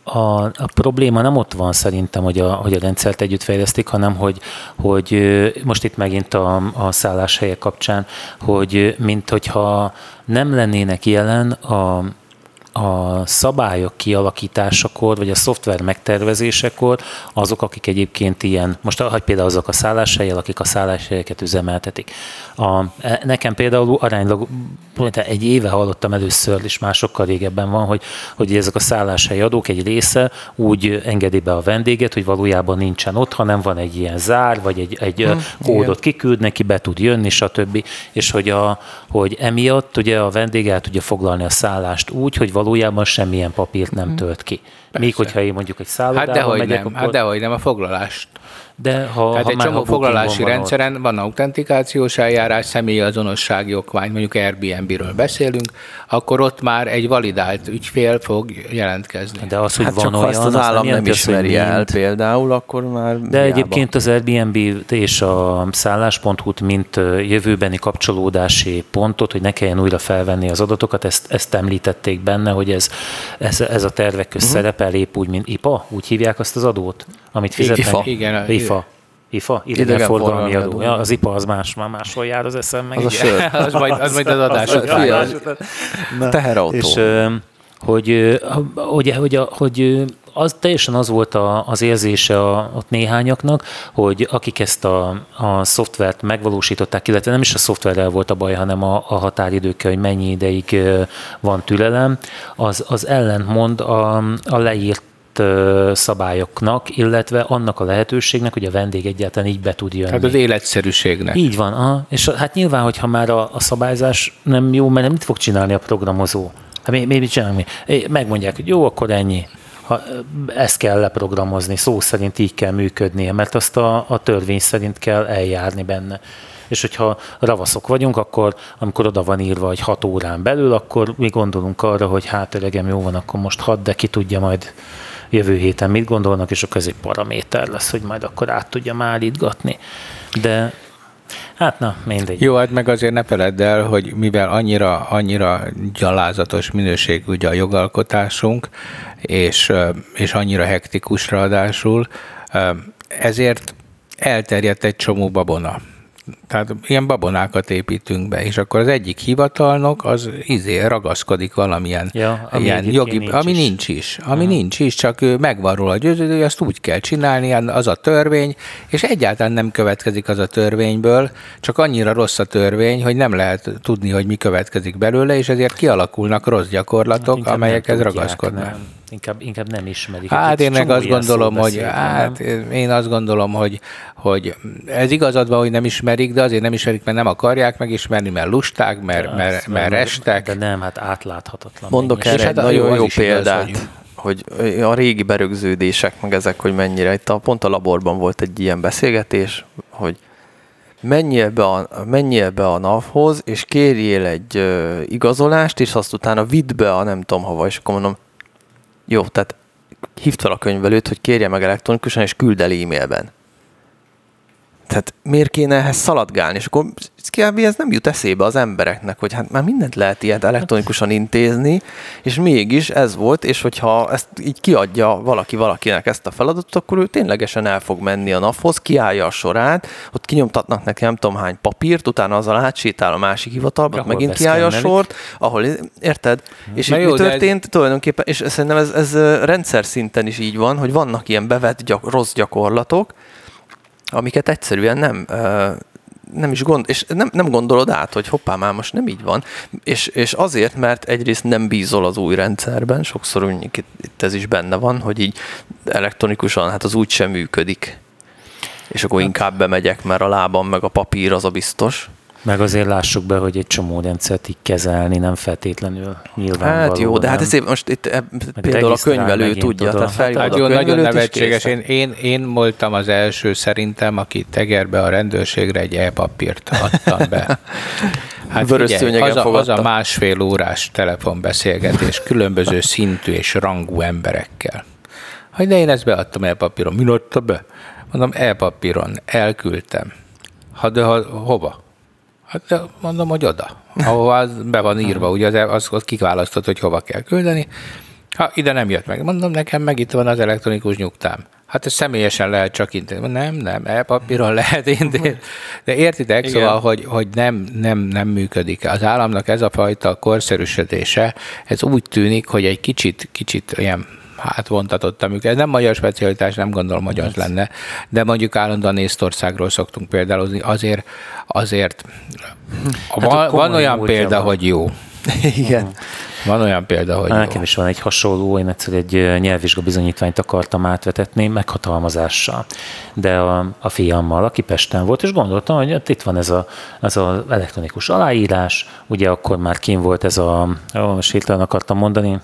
a, a probléma nem ott van szerintem, hogy a, hogy a rendszert együtt fejlesztik, hanem hogy, hogy most itt megint a, a szálláshelyek kapcsán, hogy mint hogyha nem lennének jelen a, a szabályok kialakításakor, vagy a szoftver megtervezésekor azok, akik egyébként ilyen, most hogy például azok a szálláshelyek, akik a szálláshelyeket üzemeltetik. A, e, nekem például aránylag egy éve hallottam először, és másokkal régebben van, hogy, hogy ezek a szálláshelyi adók egy része úgy engedi be a vendéget, hogy valójában nincsen ott, hanem van egy ilyen zár, vagy egy, egy hmm, kódot igen. kiküld neki, be tud jönni, stb. És hogy, a, hogy emiatt ugye a vendég el tudja foglalni a szállást úgy, hogy valójában semmilyen papírt nem mhm. tölt ki. Persze. Még hogyha én mondjuk egy szállodába hát dehogy megyek, nem, akkor... Hát dehogy nem, a foglalást de ha, Tehát ha egy csomó foglalási van rendszeren van autentikációs eljárás, személyazonossági okmány, mondjuk Airbnb-ről beszélünk, akkor ott már egy validált ügyfél fog jelentkezni. De az, hogy hát van olyan, azt az állam nem, nem ismeri el mint. például, akkor már De miába. egyébként az Airbnb és a szállás.hu-t, mint jövőbeni kapcsolódási pontot, hogy ne kelljen újra felvenni az adatokat, ezt, ezt említették benne, hogy ez, ez, ez a tervek közt uh-huh. szerepel épp úgy, mint IPA, úgy hívják azt az adót, amit fizetnek. IFA. Igen, IFA. IFA, idegenforgalmi adó. Ja, az IPA az más, már máshol jár az eszem meg. Az a sör. az, majd, az majd az adás. Teherautó. És hogy, hogy, hogy, hogy az teljesen az volt a, az érzése a, ott néhányaknak, hogy akik ezt a, a szoftvert megvalósították, illetve nem is a szoftverrel volt a baj, hanem a, a határidőkkel, hogy mennyi ideig van türelem, az, az ellentmond a, a leírt szabályoknak, illetve annak a lehetőségnek, hogy a vendég egyáltalán így be tud jönni. Hát az életszerűségnek. Így van. Aha. És hát nyilván, hogyha már a, a szabályzás nem jó, mert nem mit fog csinálni a programozó? Hát mi, mi mit csinálni? Megmondják, hogy jó, akkor ennyi. Ha, ezt kell leprogramozni, szó szerint így kell működnie, mert azt a, a törvény szerint kell eljárni benne és hogyha ravaszok vagyunk, akkor amikor oda van írva, hogy 6 órán belül, akkor mi gondolunk arra, hogy hát elegem jó van, akkor most 6, de ki tudja majd jövő héten mit gondolnak, és akkor ez egy paraméter lesz, hogy majd akkor át tudja állítgatni. De Hát na, mindegy. Jó, hát meg azért ne feledd el, hogy mivel annyira, annyira gyalázatos minőségű a jogalkotásunk, és, és annyira hektikus ráadásul, ezért elterjedt egy csomó babona. Tehát ilyen babonákat építünk be, és akkor az egyik hivatalnok az izé ragaszkodik valamilyen ja, ami ilyen jogi, nincs ami is. nincs is, ami Aha. nincs is, csak ő megvan róla győződő, hogy azt úgy kell csinálni, az a törvény, és egyáltalán nem következik az a törvényből, csak annyira rossz a törvény, hogy nem lehet tudni, hogy mi következik belőle, és ezért kialakulnak rossz gyakorlatok, amelyekhez ragaszkodnak. Nem inkább, inkább nem ismerik. Hát én meg azt gondolom, hogy hát én azt gondolom, hogy, hogy ez igazad van, hogy nem ismerik, de azért nem ismerik, mert nem akarják megismerni, mert lusták, mert, de mert, mert restek. De nem, hát átláthatatlan. Mondok erre egy hát nagyon jó példát. Igaz, hogy... a régi berögződések, meg ezek, hogy mennyire. Itt a, pont a laborban volt egy ilyen beszélgetés, hogy menjél be a, menjél be a NAV-hoz, és kérjél egy uh, igazolást, és azt utána vidd be a nem tudom hova, és akkor mondom, jó, tehát hívd fel a könyvelőt, hogy kérje meg elektronikusan, és küld el e-mailben. Tehát miért kéne ehhez szaladgálni? És akkor kb. ez nem jut eszébe az embereknek, hogy hát már mindent lehet ilyet elektronikusan intézni, és mégis ez volt, és hogyha ezt így kiadja valaki valakinek ezt a feladatot, akkor ő ténylegesen el fog menni a naphoz, kiállja a sorát, ott kinyomtatnak neki nem tudom hány papírt, utána azzal átsétál a másik hivatalba, ahol megint kiállja a sort, ahol, érted? És itt jó, mi történt? Ez... Tulajdonképpen, és szerintem ez, ez rendszer szinten is így van, hogy vannak ilyen bevett gyak, rossz gyakorlatok, amiket egyszerűen nem nem is gond, és nem, nem gondolod át, hogy hoppá, már most nem így van. És, és azért, mert egyrészt nem bízol az új rendszerben, sokszor itt, itt ez is benne van, hogy így elektronikusan, hát az úgy sem működik. És akkor hát. inkább bemegyek, mert a lábam meg a papír az a biztos. Meg azért lássuk be, hogy egy csomó rendszert így kezelni nem feltétlenül nyilvánvaló. Hát jó, de hát ezért most itt e, például a könyvelő tudja, oda. tehát hát jó, nagyon nevetséges. Én, én, én voltam az első szerintem, aki tegerbe a rendőrségre egy e-papírt adtam be. Hát figyelj, az, a, az a másfél órás telefonbeszélgetés különböző szintű és rangú emberekkel. Hogy de én ezt beadtam e-papíron. Mi adta be? Mondom, e-papíron, elküldtem. Ha de ha, hova? Hát mondom, hogy oda, ahova az be van írva, ugye az, az, az kiválasztott, hogy hova kell küldeni. Ha ide nem jött meg, mondom, nekem meg itt van az elektronikus nyugtám. Hát ez személyesen lehet csak intézni. Nem, nem, e-papíron lehet intézni. De értitek, Igen. szóval, hogy, hogy nem, nem, nem működik. Az államnak ez a fajta korszerűsödése, ez úgy tűnik, hogy egy kicsit, kicsit ilyen hát vontatottam. Ez nem magyar specialitás, nem gondolom, hogy az lenne, de mondjuk állandóan Észtországról szoktunk például azért, azért hát van, van olyan példa, van. hogy jó. Igen. Van olyan példa, hogy Nekem is van egy hasonló, én egyszer egy nyelvvizsga bizonyítványt akartam átvetetni meghatalmazással. De a, a fiammal, aki Pesten volt, és gondoltam, hogy hát itt van ez az ez a elektronikus aláírás, ugye akkor már kim volt ez a, most hirtelen akartam mondani,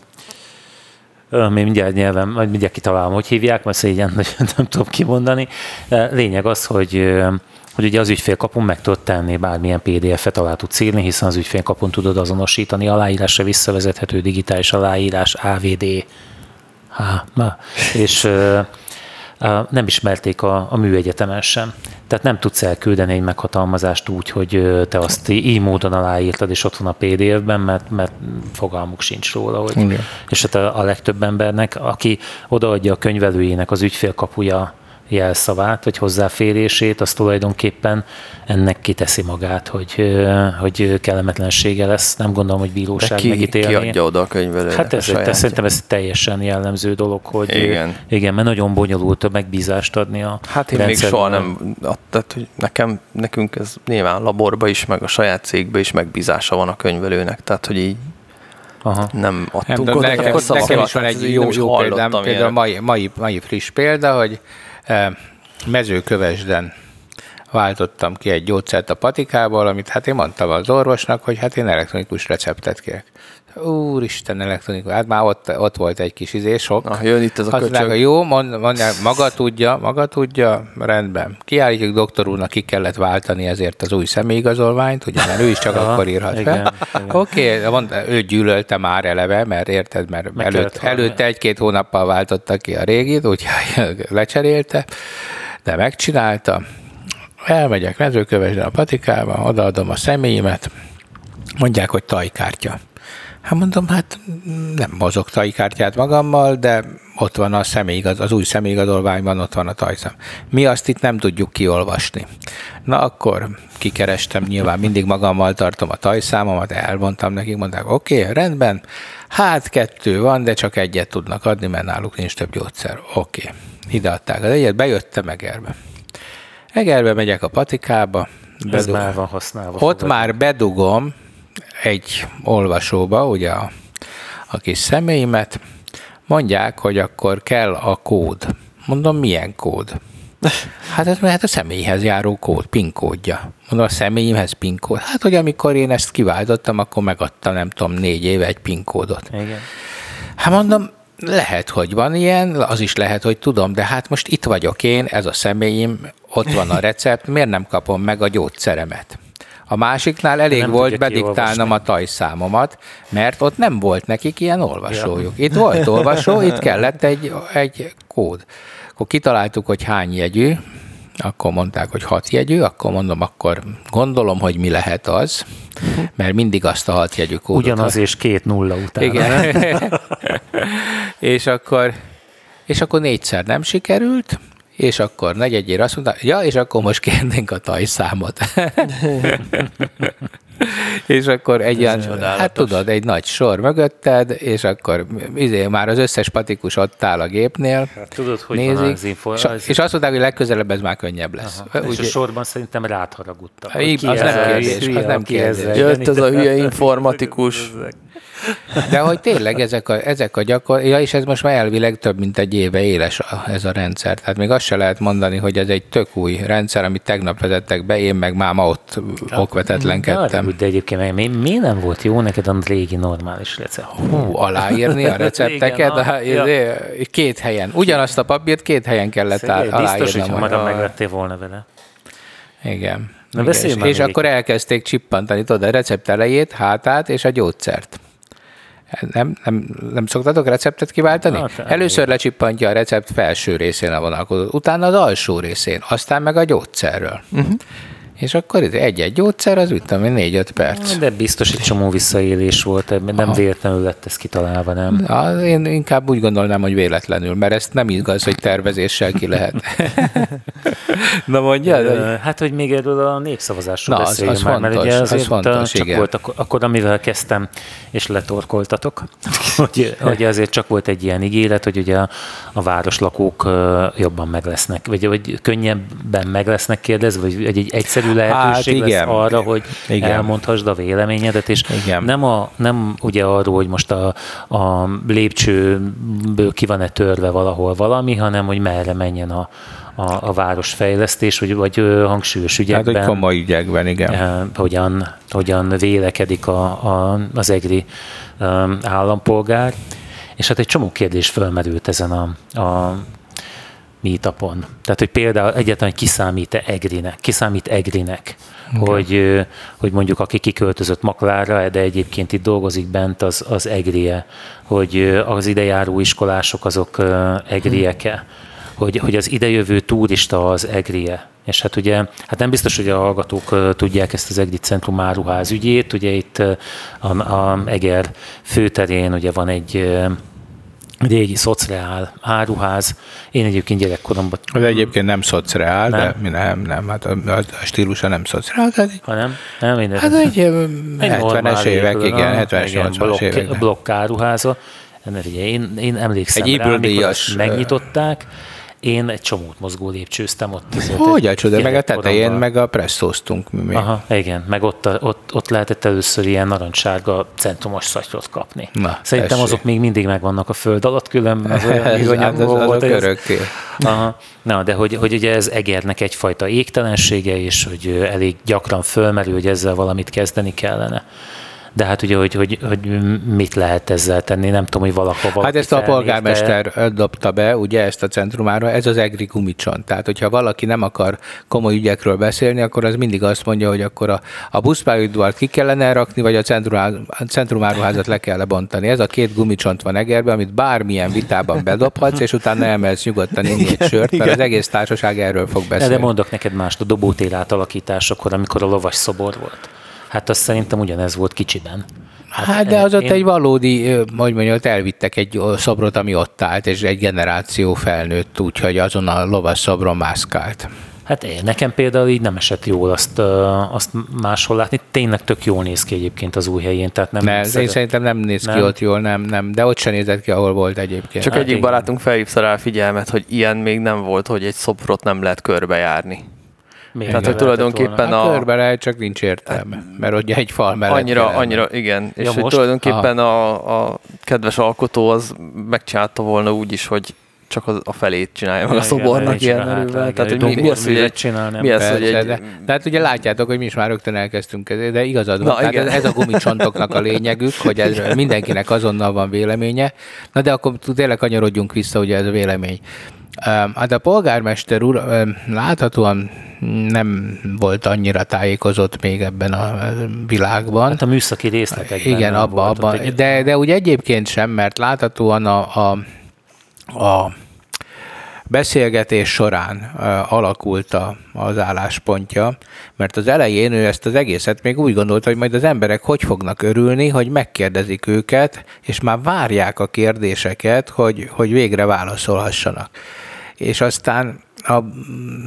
még mindjárt nyelvem, vagy mindjárt kitalálom, hogy hívják, mert szégyen, hogy nem tudom kimondani. Lényeg az, hogy hogy ugye az ügyfélkapun meg tudod tenni bármilyen PDF-et alá tudsz írni, hiszen az ügyfélkapun tudod azonosítani. Aláírásra visszavezethető digitális aláírás, AVD, Há, és nem ismerték a, a műegyetemen sem. Tehát nem tudsz elküldeni egy meghatalmazást úgy, hogy te azt így módon aláírtad, és ott van a PDF-ben, mert, mert fogalmuk sincs róla. Hogy, Igen. és hát a, a legtöbb embernek, aki odaadja a könyvelőjének az ügyfélkapuja jelszavát, vagy hozzáférését, az tulajdonképpen ennek kiteszi magát, hogy, hogy kellemetlensége lesz. Nem gondolom, hogy bíróság ki, megítélni. Ki adja oda a könyvelőnek Hát ez, a szerintem ez teljesen jellemző dolog, hogy igen, igen mert nagyon bonyolult a megbízást adni a Hát én még soha nem, tehát, hogy nekem, nekünk ez nyilván laborba is, meg a saját cégbe is megbízása van a könyvelőnek, nem hogy így Aha. nem adtunk nem, oda. Nekem, nekem is van egy jó, jó példám, például mai, mai, mai friss példa, hogy mezőkövesden váltottam ki egy gyógyszert a patikából, amit hát én mondtam az orvosnak, hogy hát én elektronikus receptet kérek. Úristen, elektronikus, hát már ott, ott volt egy kis izé, sok. Ah, jön itt ez a köcsög. Mondják, jó, mond, mondják, maga tudja, maga tudja, rendben. Kiállítjuk doktor úrnak, ki kellett váltani ezért az új személyigazolványt, ugye, mert ő is csak akkor írhat fel. Oké, okay, ő gyűlölte már eleve, mert érted, mert előtt, előtte egy-két hónappal váltotta ki a régit, úgyhogy lecserélte, de megcsinálta. Elmegyek mezőkövesden a patikába, odaadom a személyemet, mondják, hogy tajkártya. Hát mondom, hát nem mozog kártyát magammal, de ott van a személyigaz, az új személyigazolványban ott van a tajszám. Mi azt itt nem tudjuk kiolvasni. Na akkor kikerestem, nyilván mindig magammal tartom a tajszámomat, elmondtam nekik, mondták, oké, okay, rendben, hát kettő van, de csak egyet tudnak adni, mert náluk nincs több gyógyszer. Oké, okay. ide az egyet, bejöttem Egerbe. Egerbe megyek a patikába. Bedug... Ez már van használva. Ott fogad. már bedugom egy olvasóba, ugye a, a kis személyimet, mondják, hogy akkor kell a kód. Mondom, milyen kód? Hát ez mert a személyhez járó kód, PIN kódja. Mondom, a személyimhez PIN kód. Hát, hogy amikor én ezt kiváltottam, akkor megadtam, nem tudom, négy éve egy PIN kódot. Igen. Hát mondom, lehet, hogy van ilyen, az is lehet, hogy tudom, de hát most itt vagyok én, ez a személyim, ott van a recept, miért nem kapom meg a gyógyszeremet? A másiknál elég nem volt bediktálnom a tajszámomat, mert ott nem volt nekik ilyen olvasójuk. Itt volt olvasó, itt kellett egy, egy kód. Akkor kitaláltuk, hogy hány jegyű, akkor mondták, hogy hat jegyű, akkor mondom, akkor gondolom, hogy mi lehet az, mert mindig azt a hat jegyű kódot. Ugyanaz és két nulla után. Igen. és akkor és akkor négyszer nem sikerült, és akkor negyedjére azt mondta, ja, és akkor most kérnénk a tajszámot. és akkor egy ilyen, hát tudod, egy nagy sor mögötted, és akkor izé, már az összes patikus ott áll a gépnél. Hát, tudod, hogy nézik, van az info, és, az... és azt mondták, hogy legközelebb ez már könnyebb lesz. Aha, Úgy, és a sorban szerintem rád haragudtak. Az, az nem kérdés, az nem kérdés. Jött ez a hülye informatikus. De hogy tényleg ezek a, ezek a gyakor... Ja, és ez most már elvileg több mint egy éve éles a, ez a rendszer. Tehát még azt se lehet mondani, hogy ez egy tök új rendszer, amit tegnap vezettek be, én meg máma ott okvetetlenkedtem. De egyébként mi, mi nem volt jó neked a régi normális recept? Hú, aláírni a recepteket Igen, a, ja. Izé, két helyen. Ugyanazt a papírt két helyen kellett Szegény, aláírni. Biztos, hogy hamarabb megvettél volna vele. Igen. Na Igen, és, és akkor elkezdték csippantani, tudod, a recept elejét, hátát és a gyógyszert. Nem, nem, nem szoktatok receptet kiváltani? Hát, Először lecsippantja a recept felső részén a vonalkozót, utána az alsó részén, aztán meg a gyógyszerről. Uh-huh. És akkor egy-egy gyógyszer, az mit tudom négy-öt perc. De biztos egy csomó visszaélés volt, ebben nem véletlenül lett ez kitalálva, nem? Na, én inkább úgy gondolnám, hogy véletlenül, mert ezt nem igaz, hogy tervezéssel ki lehet. Na mondja? De... Hát, hogy még erről a népszavazásról Na, beszéljünk az, az már, fontos, mert ugye azért az fontos, csak igen. volt akkor, akkor, amivel kezdtem, és letorkoltatok, hogy, hogy azért csak volt egy ilyen ígéret, hogy ugye a, a városlakók jobban meg lesznek, vagy, vagy könnyebben meg lesznek kérdezve, vagy egy, egy egyszerű egyszerű lehetőség hát igen. lesz arra, hogy igen. elmondhassd a véleményedet, és igen. nem, a, nem ugye arról, hogy most a, a lépcsőből ki van-e törve valahol valami, hanem hogy merre menjen a, a, a városfejlesztés, vagy, vagy hangsúlyos ügyekben. Hát, hogy komoly ügyekben, igen. Eh, hogyan, hogyan vélekedik a, a, az egri um, állampolgár. És hát egy csomó kérdés felmerült ezen a, a meetupon. Tehát, hogy például egyáltalán kiszámít-e Egrinek, kiszámít Egrinek, okay. hogy, hogy mondjuk aki kiköltözött Maklára, de egyébként itt dolgozik bent, az, az Egrie, hogy az idejáró iskolások azok Egrieke, hogy, hogy az idejövő turista az Egrie. És hát ugye, hát nem biztos, hogy a hallgatók tudják ezt az Egri Centrum áruház ügyét, ugye itt a, a Eger főterén ugye van egy régi szociál áruház. Én egyébként gyerekkoromban... Az egyébként nem szociál, de mi nem, nem, hát a, a stílusa nem szociál. Tehát, ha nem? Nem, minden. Hát egy, egy 70-es évek, igen, 70-es, 80-as évek. Blokk áruháza. Ugye én, én emlékszem egy rá, amikor megnyitották, én egy csomót mozgó lépcsőztem ott. Hogy a csoda, meg a tetején, meg a presszóztunk. Mi Aha, igen, meg ott, ott, ott lehetett először ilyen narancssárga centrumos szatyrot kapni. Na, Szerintem tessék. azok még mindig megvannak a föld alatt, különben az olyan az, volt. Ez, Aha, na, de hogy, hogy ugye ez egernek egyfajta égtelensége, és hogy elég gyakran fölmerül, hogy ezzel valamit kezdeni kellene de hát ugye, hogy, hogy, hogy mit lehet ezzel tenni, nem tudom, hogy valahova. Hát ezt a polgármester dobta be, ugye ezt a centrumára, ez az egri gumicson. Tehát, hogyha valaki nem akar komoly ügyekről beszélni, akkor az mindig azt mondja, hogy akkor a, a buszpályaudvart ki kellene rakni, vagy a, centrum, a centrumáruházat le kell bontani. Ez a két gumicsont van Egerben, amit bármilyen vitában bedobhatsz, és utána emelsz nyugodtan inni egy sört, mert az egész társaság erről fog beszélni. De mondok neked mást, a dobótér átalakításakor, amikor a lovas szobor volt. Hát azt szerintem ugyanez volt kicsiben. Hát, hát de az én... ott egy valódi, hogy mondjam, ott elvittek egy szobrot, ami ott állt, és egy generáció felnőtt, úgyhogy azon a lovas szobron mászkált. Hát én, nekem például így nem esett jól azt, azt máshol látni. Tényleg tök jól néz ki egyébként az új helyén. Tehát nem ne, szeret... én szerintem nem néz nem. ki ott jól, nem, nem. De ott sem nézett ki, ahol volt egyébként. Csak hát egyik igen. barátunk felhívta rá a figyelmet, hogy ilyen még nem volt, hogy egy szobrot nem lehet körbejárni. Még Tehát, hogy tulajdonképpen a... a... Körbe lehet, csak nincs értelme, mert ugye egy fal mellett Annyira, annyira, igen. Ja, és hogy tulajdonképpen a, a kedves alkotó az megcsinálta volna úgy is, hogy csak az, a felét csinálja meg a szobornak ilyen erővel. Tehát, hogy mi, mi az, hogy egy, csinálni, mi az, hogy egy... De, tehát ugye látjátok, hogy mi is már rögtön elkezdtünk ezért, de igazad van. Na, igen. Ez, ez a gumicsontoknak a lényegük, hogy ez, mindenkinek azonnal van véleménye. Na de akkor tényleg kanyarodjunk vissza, ugye ez a vélemény. Hát a polgármester úr láthatóan nem volt annyira tájékozott még ebben a világban. Hát a műszaki részletekben. Igen, abban, abba, de, de úgy egyébként sem, mert láthatóan a, a, a beszélgetés során alakult a, az álláspontja, mert az elején ő ezt az egészet még úgy gondolta, hogy majd az emberek hogy fognak örülni, hogy megkérdezik őket, és már várják a kérdéseket, hogy, hogy végre válaszolhassanak és aztán a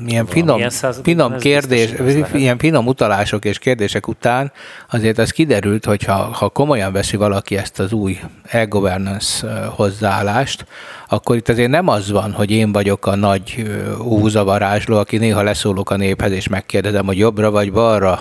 ilyen finom, finom kérdés, ilyen finom utalások és kérdések után azért az kiderült, hogy ha, ha komolyan veszi valaki ezt az új e-governance hozzáállást, akkor itt azért nem az van, hogy én vagyok a nagy húzavarázsló, aki néha leszólok a néphez, és megkérdezem, hogy jobbra vagy balra,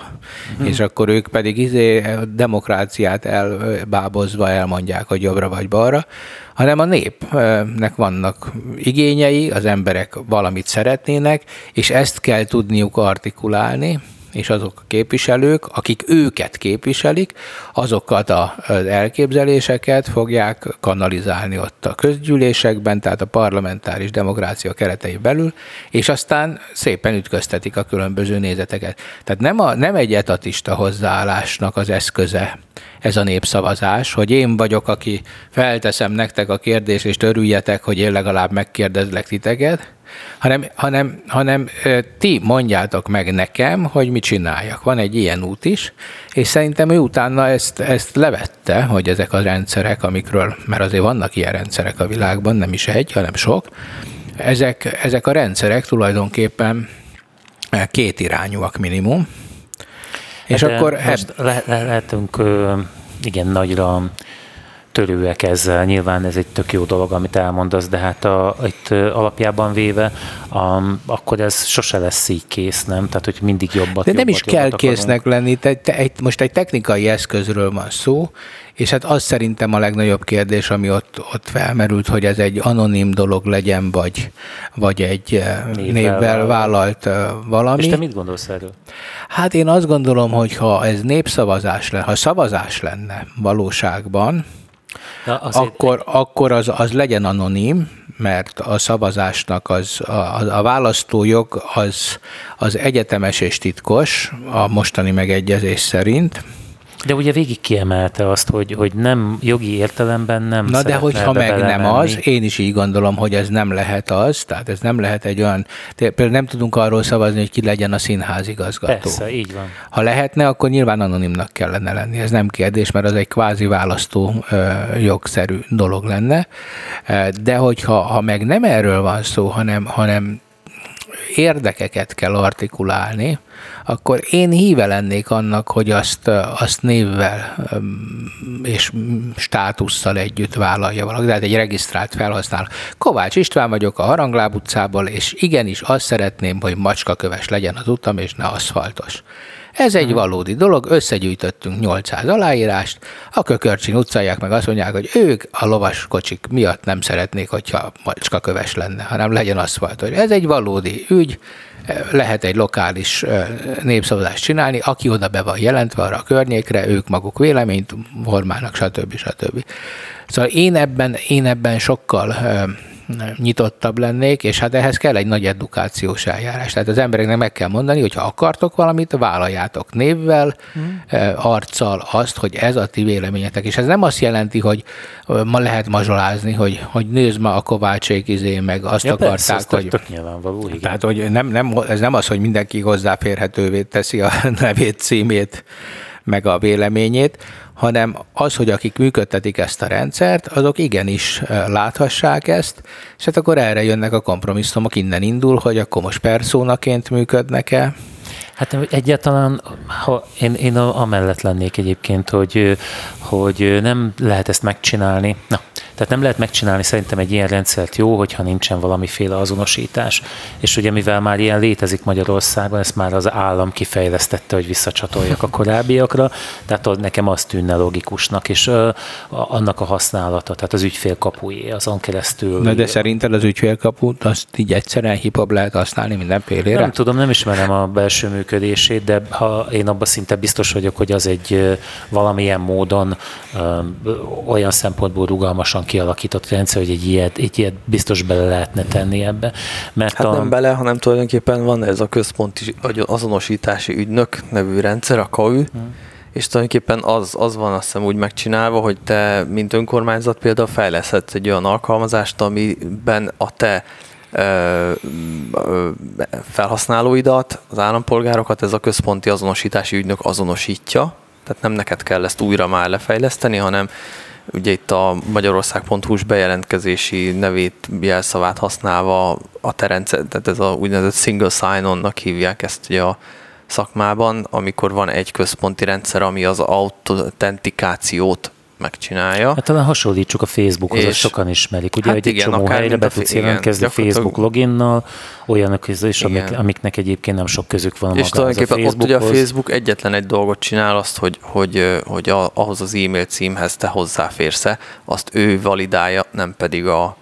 uh-huh. és akkor ők pedig izé demokráciát elbábozva elmondják, hogy jobbra vagy balra, hanem a népnek vannak igényei, az emberek valamit szeretnének, és ezt kell tudniuk artikulálni, és azok a képviselők, akik őket képviselik, azokat az elképzeléseket fogják kanalizálni ott a közgyűlésekben, tehát a parlamentáris demokrácia keretei belül, és aztán szépen ütköztetik a különböző nézeteket. Tehát nem, a, nem egy etatista hozzáállásnak az eszköze ez a népszavazás, hogy én vagyok, aki felteszem nektek a kérdést, és örüljetek, hogy én legalább megkérdezlek titeket, hanem, hanem, hanem ti mondjátok meg nekem, hogy mit csináljak. Van egy ilyen út is, és szerintem ő utána ezt, ezt levette, hogy ezek a rendszerek, amikről, mert azért vannak ilyen rendszerek a világban, nem is egy, hanem sok, ezek, ezek a rendszerek tulajdonképpen két irányúak minimum, és De akkor most le, le, lehetünk igen nagyra törőek ezzel. Nyilván ez egy tök jó dolog, amit elmondasz, de hát a, itt alapjában véve a, akkor ez sose lesz így kész, nem? Tehát, hogy mindig jobbat De nem jobbat, is kell akarunk. késznek lenni. Te, te, egy, most egy technikai eszközről van szó, és hát az szerintem a legnagyobb kérdés, ami ott, ott felmerült, hogy ez egy anonim dolog legyen, vagy, vagy egy névvel, névvel vállalt valami. És te mit gondolsz erről? Hát én azt gondolom, hogy ha ez népszavazás lenne, ha szavazás lenne valóságban, Na, akkor, akkor az, az legyen anonim, mert a szavazásnak az, a, a választójog az, az egyetemes és titkos a mostani megegyezés szerint, de ugye végig kiemelte azt, hogy, hogy nem jogi értelemben nem Na de hogyha meg nem az, én is így gondolom, hogy ez nem lehet az, tehát ez nem lehet egy olyan, például nem tudunk arról szavazni, hogy ki legyen a színházigazgató. Persze, így van. Ha lehetne, akkor nyilván anonimnak kellene lenni, ez nem kérdés, mert az egy kvázi választó jogszerű dolog lenne, de hogyha ha meg nem erről van szó, hanem, hanem érdekeket kell artikulálni, akkor én híve lennék annak, hogy azt, azt névvel és státusszal együtt vállalja valaki, tehát egy regisztrált felhasználó. Kovács István vagyok a Harangláb utcából, és igenis azt szeretném, hogy macskaköves legyen az utam, és ne aszfaltos. Ez egy valódi dolog, összegyűjtöttünk 800 aláírást, a Kökörcsin utcáják meg azt mondják, hogy ők a lovaskocsik miatt nem szeretnék, hogyha macska köves lenne, hanem legyen aszfaltos. Ez egy valódi ügy, lehet egy lokális népszavazást csinálni, aki oda be van jelentve arra a környékre, ők maguk véleményt formálnak, stb. stb. Szóval én ebben, én ebben sokkal nyitottabb lennék, és hát ehhez kell egy nagy edukációs eljárás. Tehát az embereknek meg kell mondani, hogy ha akartok valamit, vállaljátok névvel, hmm. arccal azt, hogy ez a ti véleményetek. És ez nem azt jelenti, hogy ma lehet mazsolázni, hogy, hogy nézd ma a Kovácsék izé, meg azt ja, akarták, persze, hogy... Tök nyilvánvaló, igen. Tehát, hogy nem, nem, ez nem az, hogy mindenki hozzáférhetővé teszi a nevét, címét, meg a véleményét, hanem az, hogy akik működtetik ezt a rendszert, azok igenis láthassák ezt, és hát akkor erre jönnek a kompromisszumok, innen indul, hogy akkor most perszónaként működnek-e, Hát egyáltalán, ha én, én amellett lennék egyébként, hogy, hogy nem lehet ezt megcsinálni. Na, tehát nem lehet megcsinálni szerintem egy ilyen rendszert jó, hogyha nincsen valamiféle azonosítás. És ugye mivel már ilyen létezik Magyarországon, ezt már az állam kifejlesztette, hogy visszacsatoljak a korábbiakra, tehát nekem az tűnne logikusnak, és uh, annak a használata, tehát az ügyfélkapué, azon keresztül. Na de szerinted az ügyfélkaput azt így egyszerűen hiphop lehet használni mindenfélére? Nem tudom, nem ismerem a belső működését, de ha én abban szinte biztos vagyok, hogy az egy valamilyen módon olyan szempontból rugalmasan kialakított rendszer, hogy egy ilyet, egy ilyet biztos bele lehetne tenni ebbe. Mert hát a... nem bele, hanem tulajdonképpen van ez a központi azonosítási ügynök nevű rendszer, a KAU, hmm. és tulajdonképpen az, az van azt hiszem úgy megcsinálva, hogy te, mint önkormányzat például fejleszthetsz egy olyan alkalmazást, amiben a te felhasználóidat, az állampolgárokat ez a központi azonosítási ügynök azonosítja, tehát nem neked kell ezt újra már lefejleszteni, hanem ugye itt a magyarország.hu-s bejelentkezési nevét, jelszavát használva a terence, tehát ez a úgynevezett single sign-onnak hívják ezt ugye a szakmában, amikor van egy központi rendszer, ami az autentikációt megcsinálja. Hát talán hasonlítsuk a Facebookhoz, azt sokan ismerik. Ugye, hát hogy igen, egy csomó helyre be tudsz jelentkezni Facebook loginnal, olyanok is, amik, amiknek egyébként nem sok közük van És tulajdonképpen ott ugye a Facebook egyetlen egy dolgot csinál, azt, hogy, hogy, hogy a, ahhoz az e-mail címhez te hozzáférsz-e, azt ő validálja, nem pedig a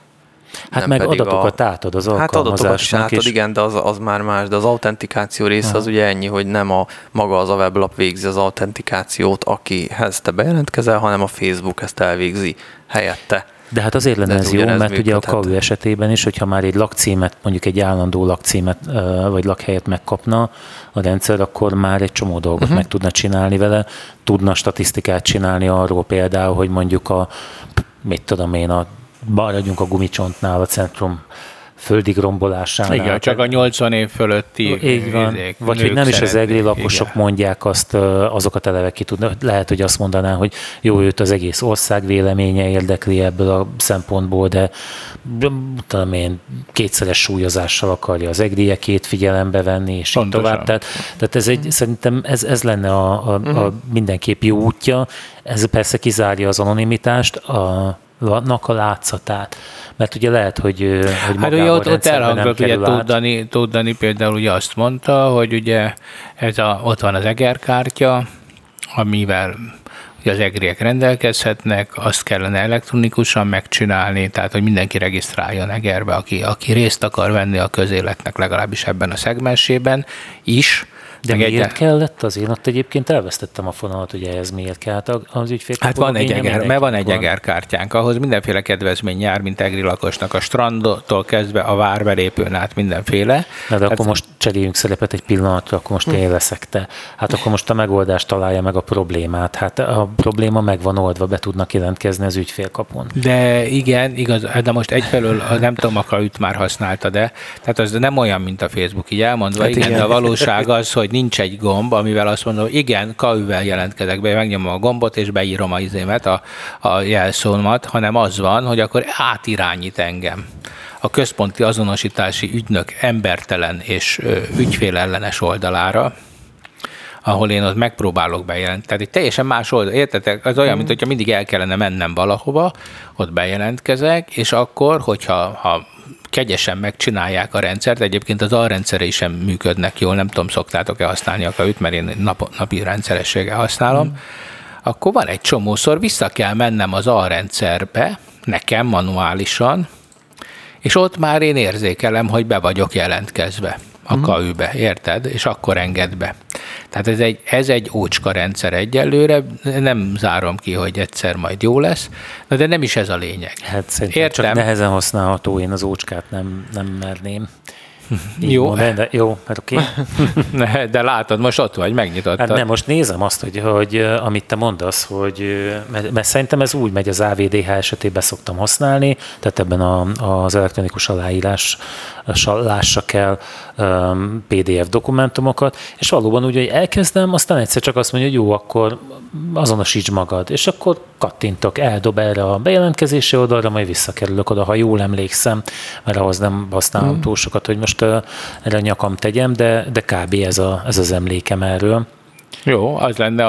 Hát meg adatokat a... átad az Hát adatokat is átad, és... igen, de az, az már más, de az autentikáció része ha. az ugye ennyi, hogy nem a maga az a weblap végzi az autentikációt, akihez te bejelentkezel, hanem a Facebook ezt elvégzi helyette. De hát azért lenne ez jó, mert ugye a KAU esetében is, hogyha már egy lakcímet, mondjuk egy állandó lakcímet vagy lakhelyet megkapna a rendszer, akkor már egy csomó dolgot uh-huh. meg tudna csinálni vele, tudna statisztikát csinálni arról például, hogy mondjuk a mit tudom én, a maradjunk a gumicsontnál, a centrum földig rombolásánál. Igen, csak a 80 év fölötti Így van. Izék, Vagy hogy nem is az egri lakosok igen. mondják azt, azokat eleve ki tudnak. Lehet, hogy azt mondaná, hogy jó, őt az egész ország véleménye érdekli ebből a szempontból, de tudom én, kétszeres súlyozással akarja az egriekét figyelembe venni, és így tovább. Tehát, tehát ez egy, szerintem ez, ez lenne a, a, a mhm. mindenképp jó útja. Ez persze kizárja az anonimitást, a vannak a látszatát. Mert ugye lehet, hogy, hogy hát ugye ott, ott elhangzott, ugye Tóth Dani, például ugye azt mondta, hogy ugye ez a, ott van az egerkártya, amivel ugye az egriek rendelkezhetnek, azt kellene elektronikusan megcsinálni, tehát hogy mindenki regisztráljon egerbe, aki, aki részt akar venni a közéletnek legalábbis ebben a szegmensében is, de meg miért egy... kellett az? Én ott egyébként elvesztettem a fonalat, hogy ez miért kellett az ügyfél. Hát van egy, eger, mert van egy egerkártyánk, ahhoz mindenféle kedvezmény jár, mint egri lakosnak, a strandtól kezdve a várbelépőn át mindenféle. Na de hát, akkor most cseréljünk szerepet egy pillanatra, akkor most hm. én leszek te. Hát akkor most a megoldást találja meg a problémát. Hát a probléma meg van oldva, be tudnak jelentkezni az ügyfélkapon. De igen, igaz, de most egyfelől nem tudom, akkor üt már használta, de tehát az nem olyan, mint a Facebook, így elmondva, hát igen, igen, de a valóság az, hogy hogy nincs egy gomb, amivel azt mondom, hogy igen, KÜ-vel jelentkezek be, megnyomom a gombot, és beírom a izémet, a, a jelszómat, hanem az van, hogy akkor átirányít engem a központi azonosítási ügynök embertelen és ügyfélellenes oldalára, ahol én ott megpróbálok bejelenteni. Tehát egy teljesen más oldal, értetek? Az olyan, mint hogyha mindig el kellene mennem valahova, ott bejelentkezek, és akkor, hogyha ha kegyesen megcsinálják a rendszert, egyébként az alrendszere is sem működnek jól, nem tudom, szoktátok-e használni a kajüt, mert én nap, napi rendszerességgel használom, mm. akkor van egy csomószor, vissza kell mennem az alrendszerbe, nekem manuálisan, és ott már én érzékelem, hogy be vagyok jelentkezve a mm. KÜ-be, érted? És akkor enged be. Tehát ez egy, ez egy ócska rendszer egyelőre, nem zárom ki, hogy egyszer majd jó lesz, de nem is ez a lényeg. Hát szerintem Értem. csak nehezen használható, én az ócskát nem, nem merném. jó. de, de, jó, hát oké. Okay. de látod, most ott vagy, megnyitottad. Hát nem, most nézem azt, hogy, hogy amit te mondasz, hogy, mert, mert szerintem ez úgy megy, az AVDH esetében szoktam használni, tehát ebben a, az elektronikus aláírás lássa kell PDF dokumentumokat, és valóban úgy, hogy elkezdem, aztán egyszer csak azt mondja, hogy jó, akkor azonosíts magad, és akkor kattintok, eldob erre a bejelentkezési oldalra, majd visszakerülök oda, ha jól emlékszem, mert ahhoz nem használom mm. túl sokat, hogy most erre nyakam tegyem, de, de kb. Ez, a, ez az emlékem erről. Jó, az lenne,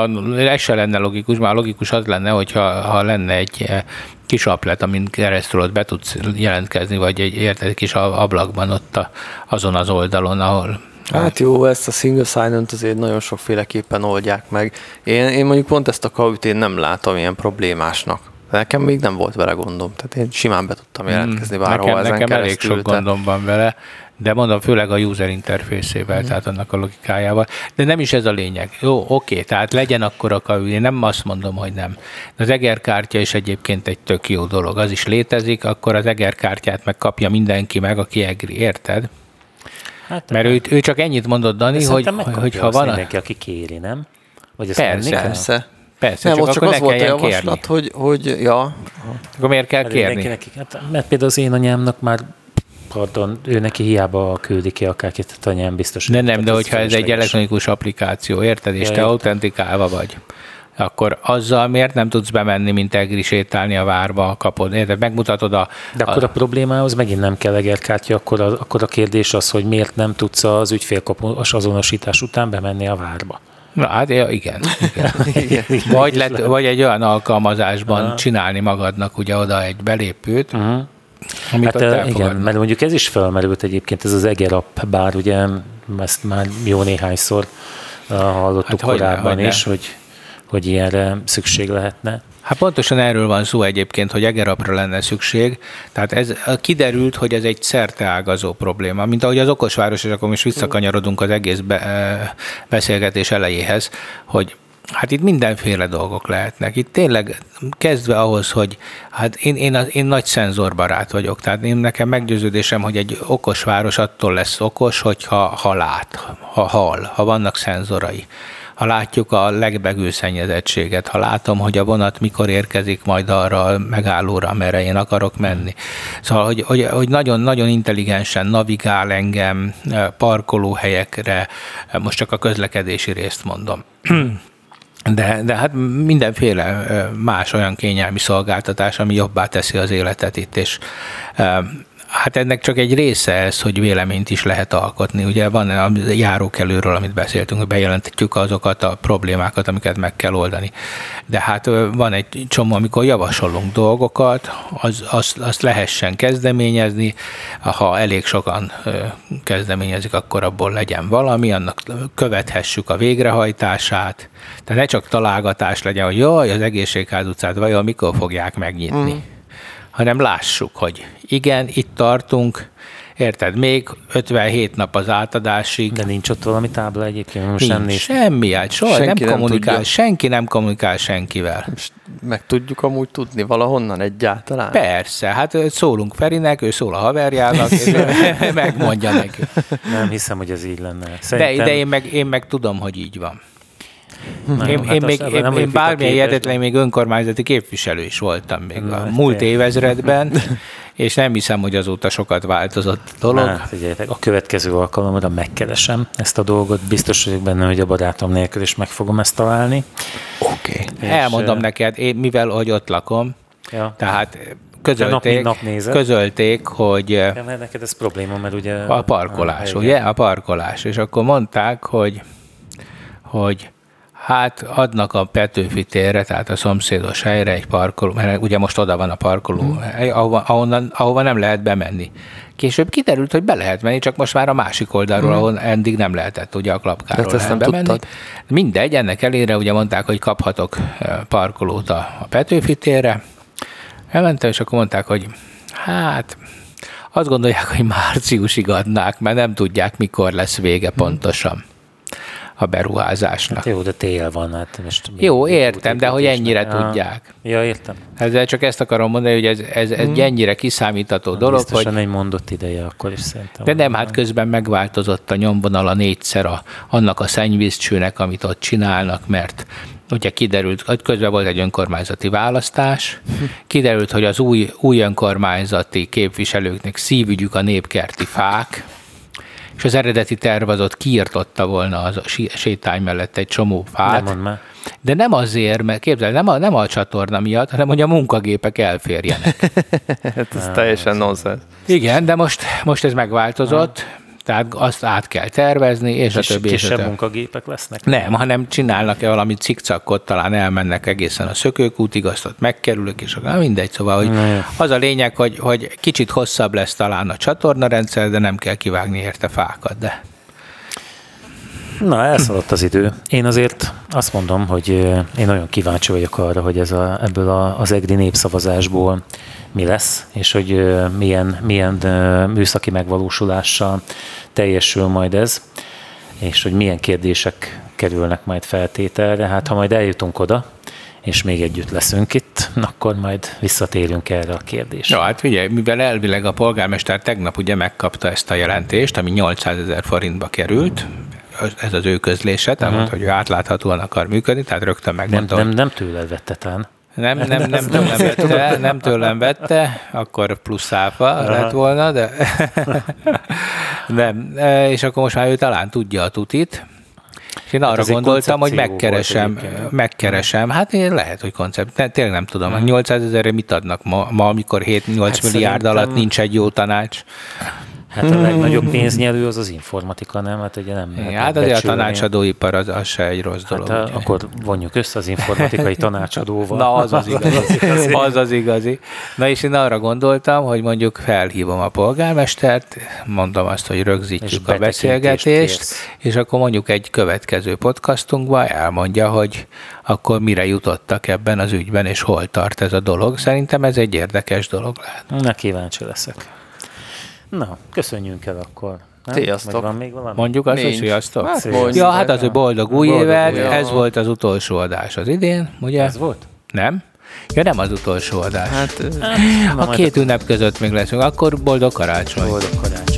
ez se lenne logikus, már logikus az lenne, hogyha ha lenne egy eh, kis aplet, amin keresztül ott be tudsz jelentkezni, vagy egy, érted, egy kis ablakban ott a, azon az oldalon, ahol Hát jó, ezt a single sign azért nagyon sokféleképpen oldják meg. Én, én mondjuk pont ezt a kaut én nem látom ilyen problémásnak. Nekem még nem volt vele gondom, tehát én simán be tudtam hmm, jelentkezni bárhol nekem, ezen nekem elég sok gondom van vele, de mondom, főleg a user interfészével, mm. tehát annak a logikájával. De nem is ez a lényeg. Jó, oké, tehát legyen akkor a KU, én nem azt mondom, hogy nem. De az egerkártya is egyébként egy tök jó dolog. Az is létezik, akkor az egerkártyát megkapja mindenki meg, aki egri, érted? Hát, Mert ő, ő csak ennyit mondott, Dani, hogy, hogy ha van... Mindenki, aki kéri, nem? Vagy ezt persze, persze. Persze, nem, csak, ott csak az volt a javaslat, kérni. hogy, hogy ja. Akkor miért kell kérni? Neki, hát, mert például az én anyámnak már pardon, ő neki hiába küldi ki akárkit, a anyám biztos. De nem, de hogyha ez egy elektronikus applikáció, érted, és ja, te autentikálva vagy, akkor azzal miért nem tudsz bemenni, mint egri sétálni a várba, kapod, érted, megmutatod a... De akkor a, a problémához megint nem kell egerkártya, akkor a, akkor a kérdés az, hogy miért nem tudsz az ügyfélkapos azonosítás után bemenni a várba. Na, hát ja, igen. igen. vagy, lett, vagy egy olyan alkalmazásban uh-huh. csinálni magadnak ugye oda egy belépőt, uh-huh. Amit hát igen, mert mondjuk ez is felmerült egyébként, ez az Eger app, bár ugye ezt már jó néhányszor hallottuk hát korábban hogyne, is, hogy, hogy ilyenre szükség lehetne. Hát pontosan erről van szó egyébként, hogy egerapra lenne szükség. Tehát ez kiderült, hogy ez egy szerteágazó probléma. Mint ahogy az okosváros, és akkor most visszakanyarodunk az egész be, beszélgetés elejéhez, hogy Hát itt mindenféle dolgok lehetnek. Itt tényleg kezdve ahhoz, hogy hát én, én, én nagy szenzorbarát vagyok, tehát én nekem meggyőződésem, hogy egy okos város attól lesz okos, hogyha ha lát, ha hall, ha vannak szenzorai ha látjuk a szennyezettséget, ha látom, hogy a vonat mikor érkezik majd arra a megállóra, amerre én akarok menni. Szóval, hogy, hogy, hogy nagyon, nagyon intelligensen navigál engem parkolóhelyekre, most csak a közlekedési részt mondom. De, de hát mindenféle más olyan kényelmi szolgáltatás, ami jobbá teszi az életet itt, és Hát ennek csak egy része ez, hogy véleményt is lehet alkotni. Ugye van a járókelőről, amit beszéltünk, hogy bejelentetjük azokat a problémákat, amiket meg kell oldani. De hát van egy csomó, amikor javasolunk dolgokat, az, azt, azt lehessen kezdeményezni, ha elég sokan kezdeményezik, akkor abból legyen valami, annak követhessük a végrehajtását. Tehát ne csak találgatás legyen, hogy jaj, az egészségház utcát vajon mikor fogják megnyitni. Mm hanem lássuk, hogy igen, itt tartunk, Érted? Még 57 nap az átadásig. De nincs ott valami tábla egyébként? Most nincs, nem néz... semmi, hát soha senki nem, kommunikál, nem senki nem kommunikál senkivel. Most meg tudjuk amúgy tudni valahonnan egyáltalán? Persze, hát szólunk Ferinek, ő szól a haverjának, és megmondja neki. Nem hiszem, hogy ez így lenne. Szerintem... De, de én, meg, én meg tudom, hogy így van. Én, hát én, még, én, én bármilyen hihetetlen, még önkormányzati képviselő is voltam még Na, a múlt évezredben, és nem hiszem, hogy azóta sokat változott a dolog. Na, figyeljetek, a következő alkalomra megkeresem ezt a dolgot, biztos vagyok benne, hogy a barátom nélkül is meg fogom ezt találni. Oké. Okay. Elmondom uh, neked, én, mivel hogy ott lakom, ja. tehát közölték, nap, nap közölték, hogy... Ja, mert neked ez probléma, mert ugye... A parkolás, a ugye? A parkolás. És akkor mondták, hogy, hogy Hát adnak a Petőfi térre, tehát a szomszédos helyre egy parkoló, mert ugye most oda van a parkoló, hmm. hely, ahova, ahonnan, ahova nem lehet bemenni. Később kiderült, hogy be lehet menni, csak most már a másik oldalról, hmm. ahol eddig nem lehetett ugye a klapkáról lehet bemenni. Tudtad. Mindegy, ennek elére ugye mondták, hogy kaphatok parkolót a, a Petőfi térre. Elmentem, és akkor mondták, hogy hát azt gondolják, hogy márciusig adnák, mert nem tudják, mikor lesz vége hmm. A beruházásnak. Hát jó, de tél van. Hát most jó, értem, de hogy ennyire ja. tudják. Ja, értem. Ezzel csak ezt akarom mondani, hogy ez, ez, ez hmm. ennyire kiszámítható dolog. Biztosan hogy... egy mondott ideje akkor is szerintem. De nem, hát közben megváltozott a nyomvonala négyszer a, annak a szennyvízcsőnek, amit ott csinálnak, mert ugye kiderült, hogy közben volt egy önkormányzati választás, kiderült, hogy az új, új önkormányzati képviselőknek szívügyük a népkerti fák, és az eredeti terv az ott kiirtotta volna az a sétány mellett egy csomó fát. Nem már. De nem azért, mert képzel, nem a, nem a csatorna miatt, hanem hogy a munkagépek elférjenek. hát ez teljesen nonsens. Igen, de most, most ez megváltozott, tehát azt át kell tervezni, és, és a többi. Kisebb és munkagépek lesznek? Nem, hanem csinálnak-e valami cikcakot, talán elmennek egészen a szökőkútig, azt ott megkerülök, és akkor mindegy. Szóval, hogy az a lényeg, hogy, hogy kicsit hosszabb lesz talán a csatornarendszer, de nem kell kivágni érte fákat, de... Na, elszaladt az idő. Én azért azt mondom, hogy én nagyon kíváncsi vagyok arra, hogy ez a, ebből a, az EGRI népszavazásból mi lesz, és hogy milyen, milyen műszaki megvalósulással teljesül majd ez, és hogy milyen kérdések kerülnek majd feltételre. Hát ha majd eljutunk oda, és még együtt leszünk itt, akkor majd visszatérünk erre a kérdésre. Ja, hát figyelj, mivel elvileg a polgármester tegnap ugye megkapta ezt a jelentést, ami 800 ezer forintba került, ez az ő közlése, tehát uh-huh. hogy ő átláthatóan akar működni, tehát rögtön megmondta. Nem, nem, nem tőled vette talán. Nem, nem, nem tőlem vette, nem tőlem vette, akkor plusz áfa lett volna, de nem. E, és akkor most már ő talán tudja a tutit, és én hát arra gondoltam, hogy megkeresem, megkeresem. Hát én lehet, hogy koncept. Tényleg nem tudom. Hmm. 800 ezerre mit adnak ma, ma amikor 7-8 hát milliárd szerintem... alatt nincs egy jó tanács? Hát a legnagyobb pénznyelő az az informatika, nem? Hát ugye nem ja, hát azért a tanácsadóipar az, az se egy rossz dolog. Hát a, akkor vonjuk össze az informatikai tanácsadóval. Na, az az igazi. az az igazi. Na és én arra gondoltam, hogy mondjuk felhívom a polgármestert, mondom azt, hogy rögzítjük a beszélgetést, kérsz. és akkor mondjuk egy következő podcastunkban elmondja, hogy akkor mire jutottak ebben az ügyben, és hol tart ez a dolog. Szerintem ez egy érdekes dolog lehet. Na, kíváncsi leszek. Na, köszönjünk el akkor. Nem? Sziasztok. van még valami? Mondjuk azt, hogy sziasztok. Hát, ja, hát az, hogy boldog új boldog évet, új ez volt az utolsó adás az idén, ugye? Ez volt? Nem? Ja, nem az utolsó adás. Hát, a két ünnep között még leszünk, akkor boldog karácsony. Boldog karácsony.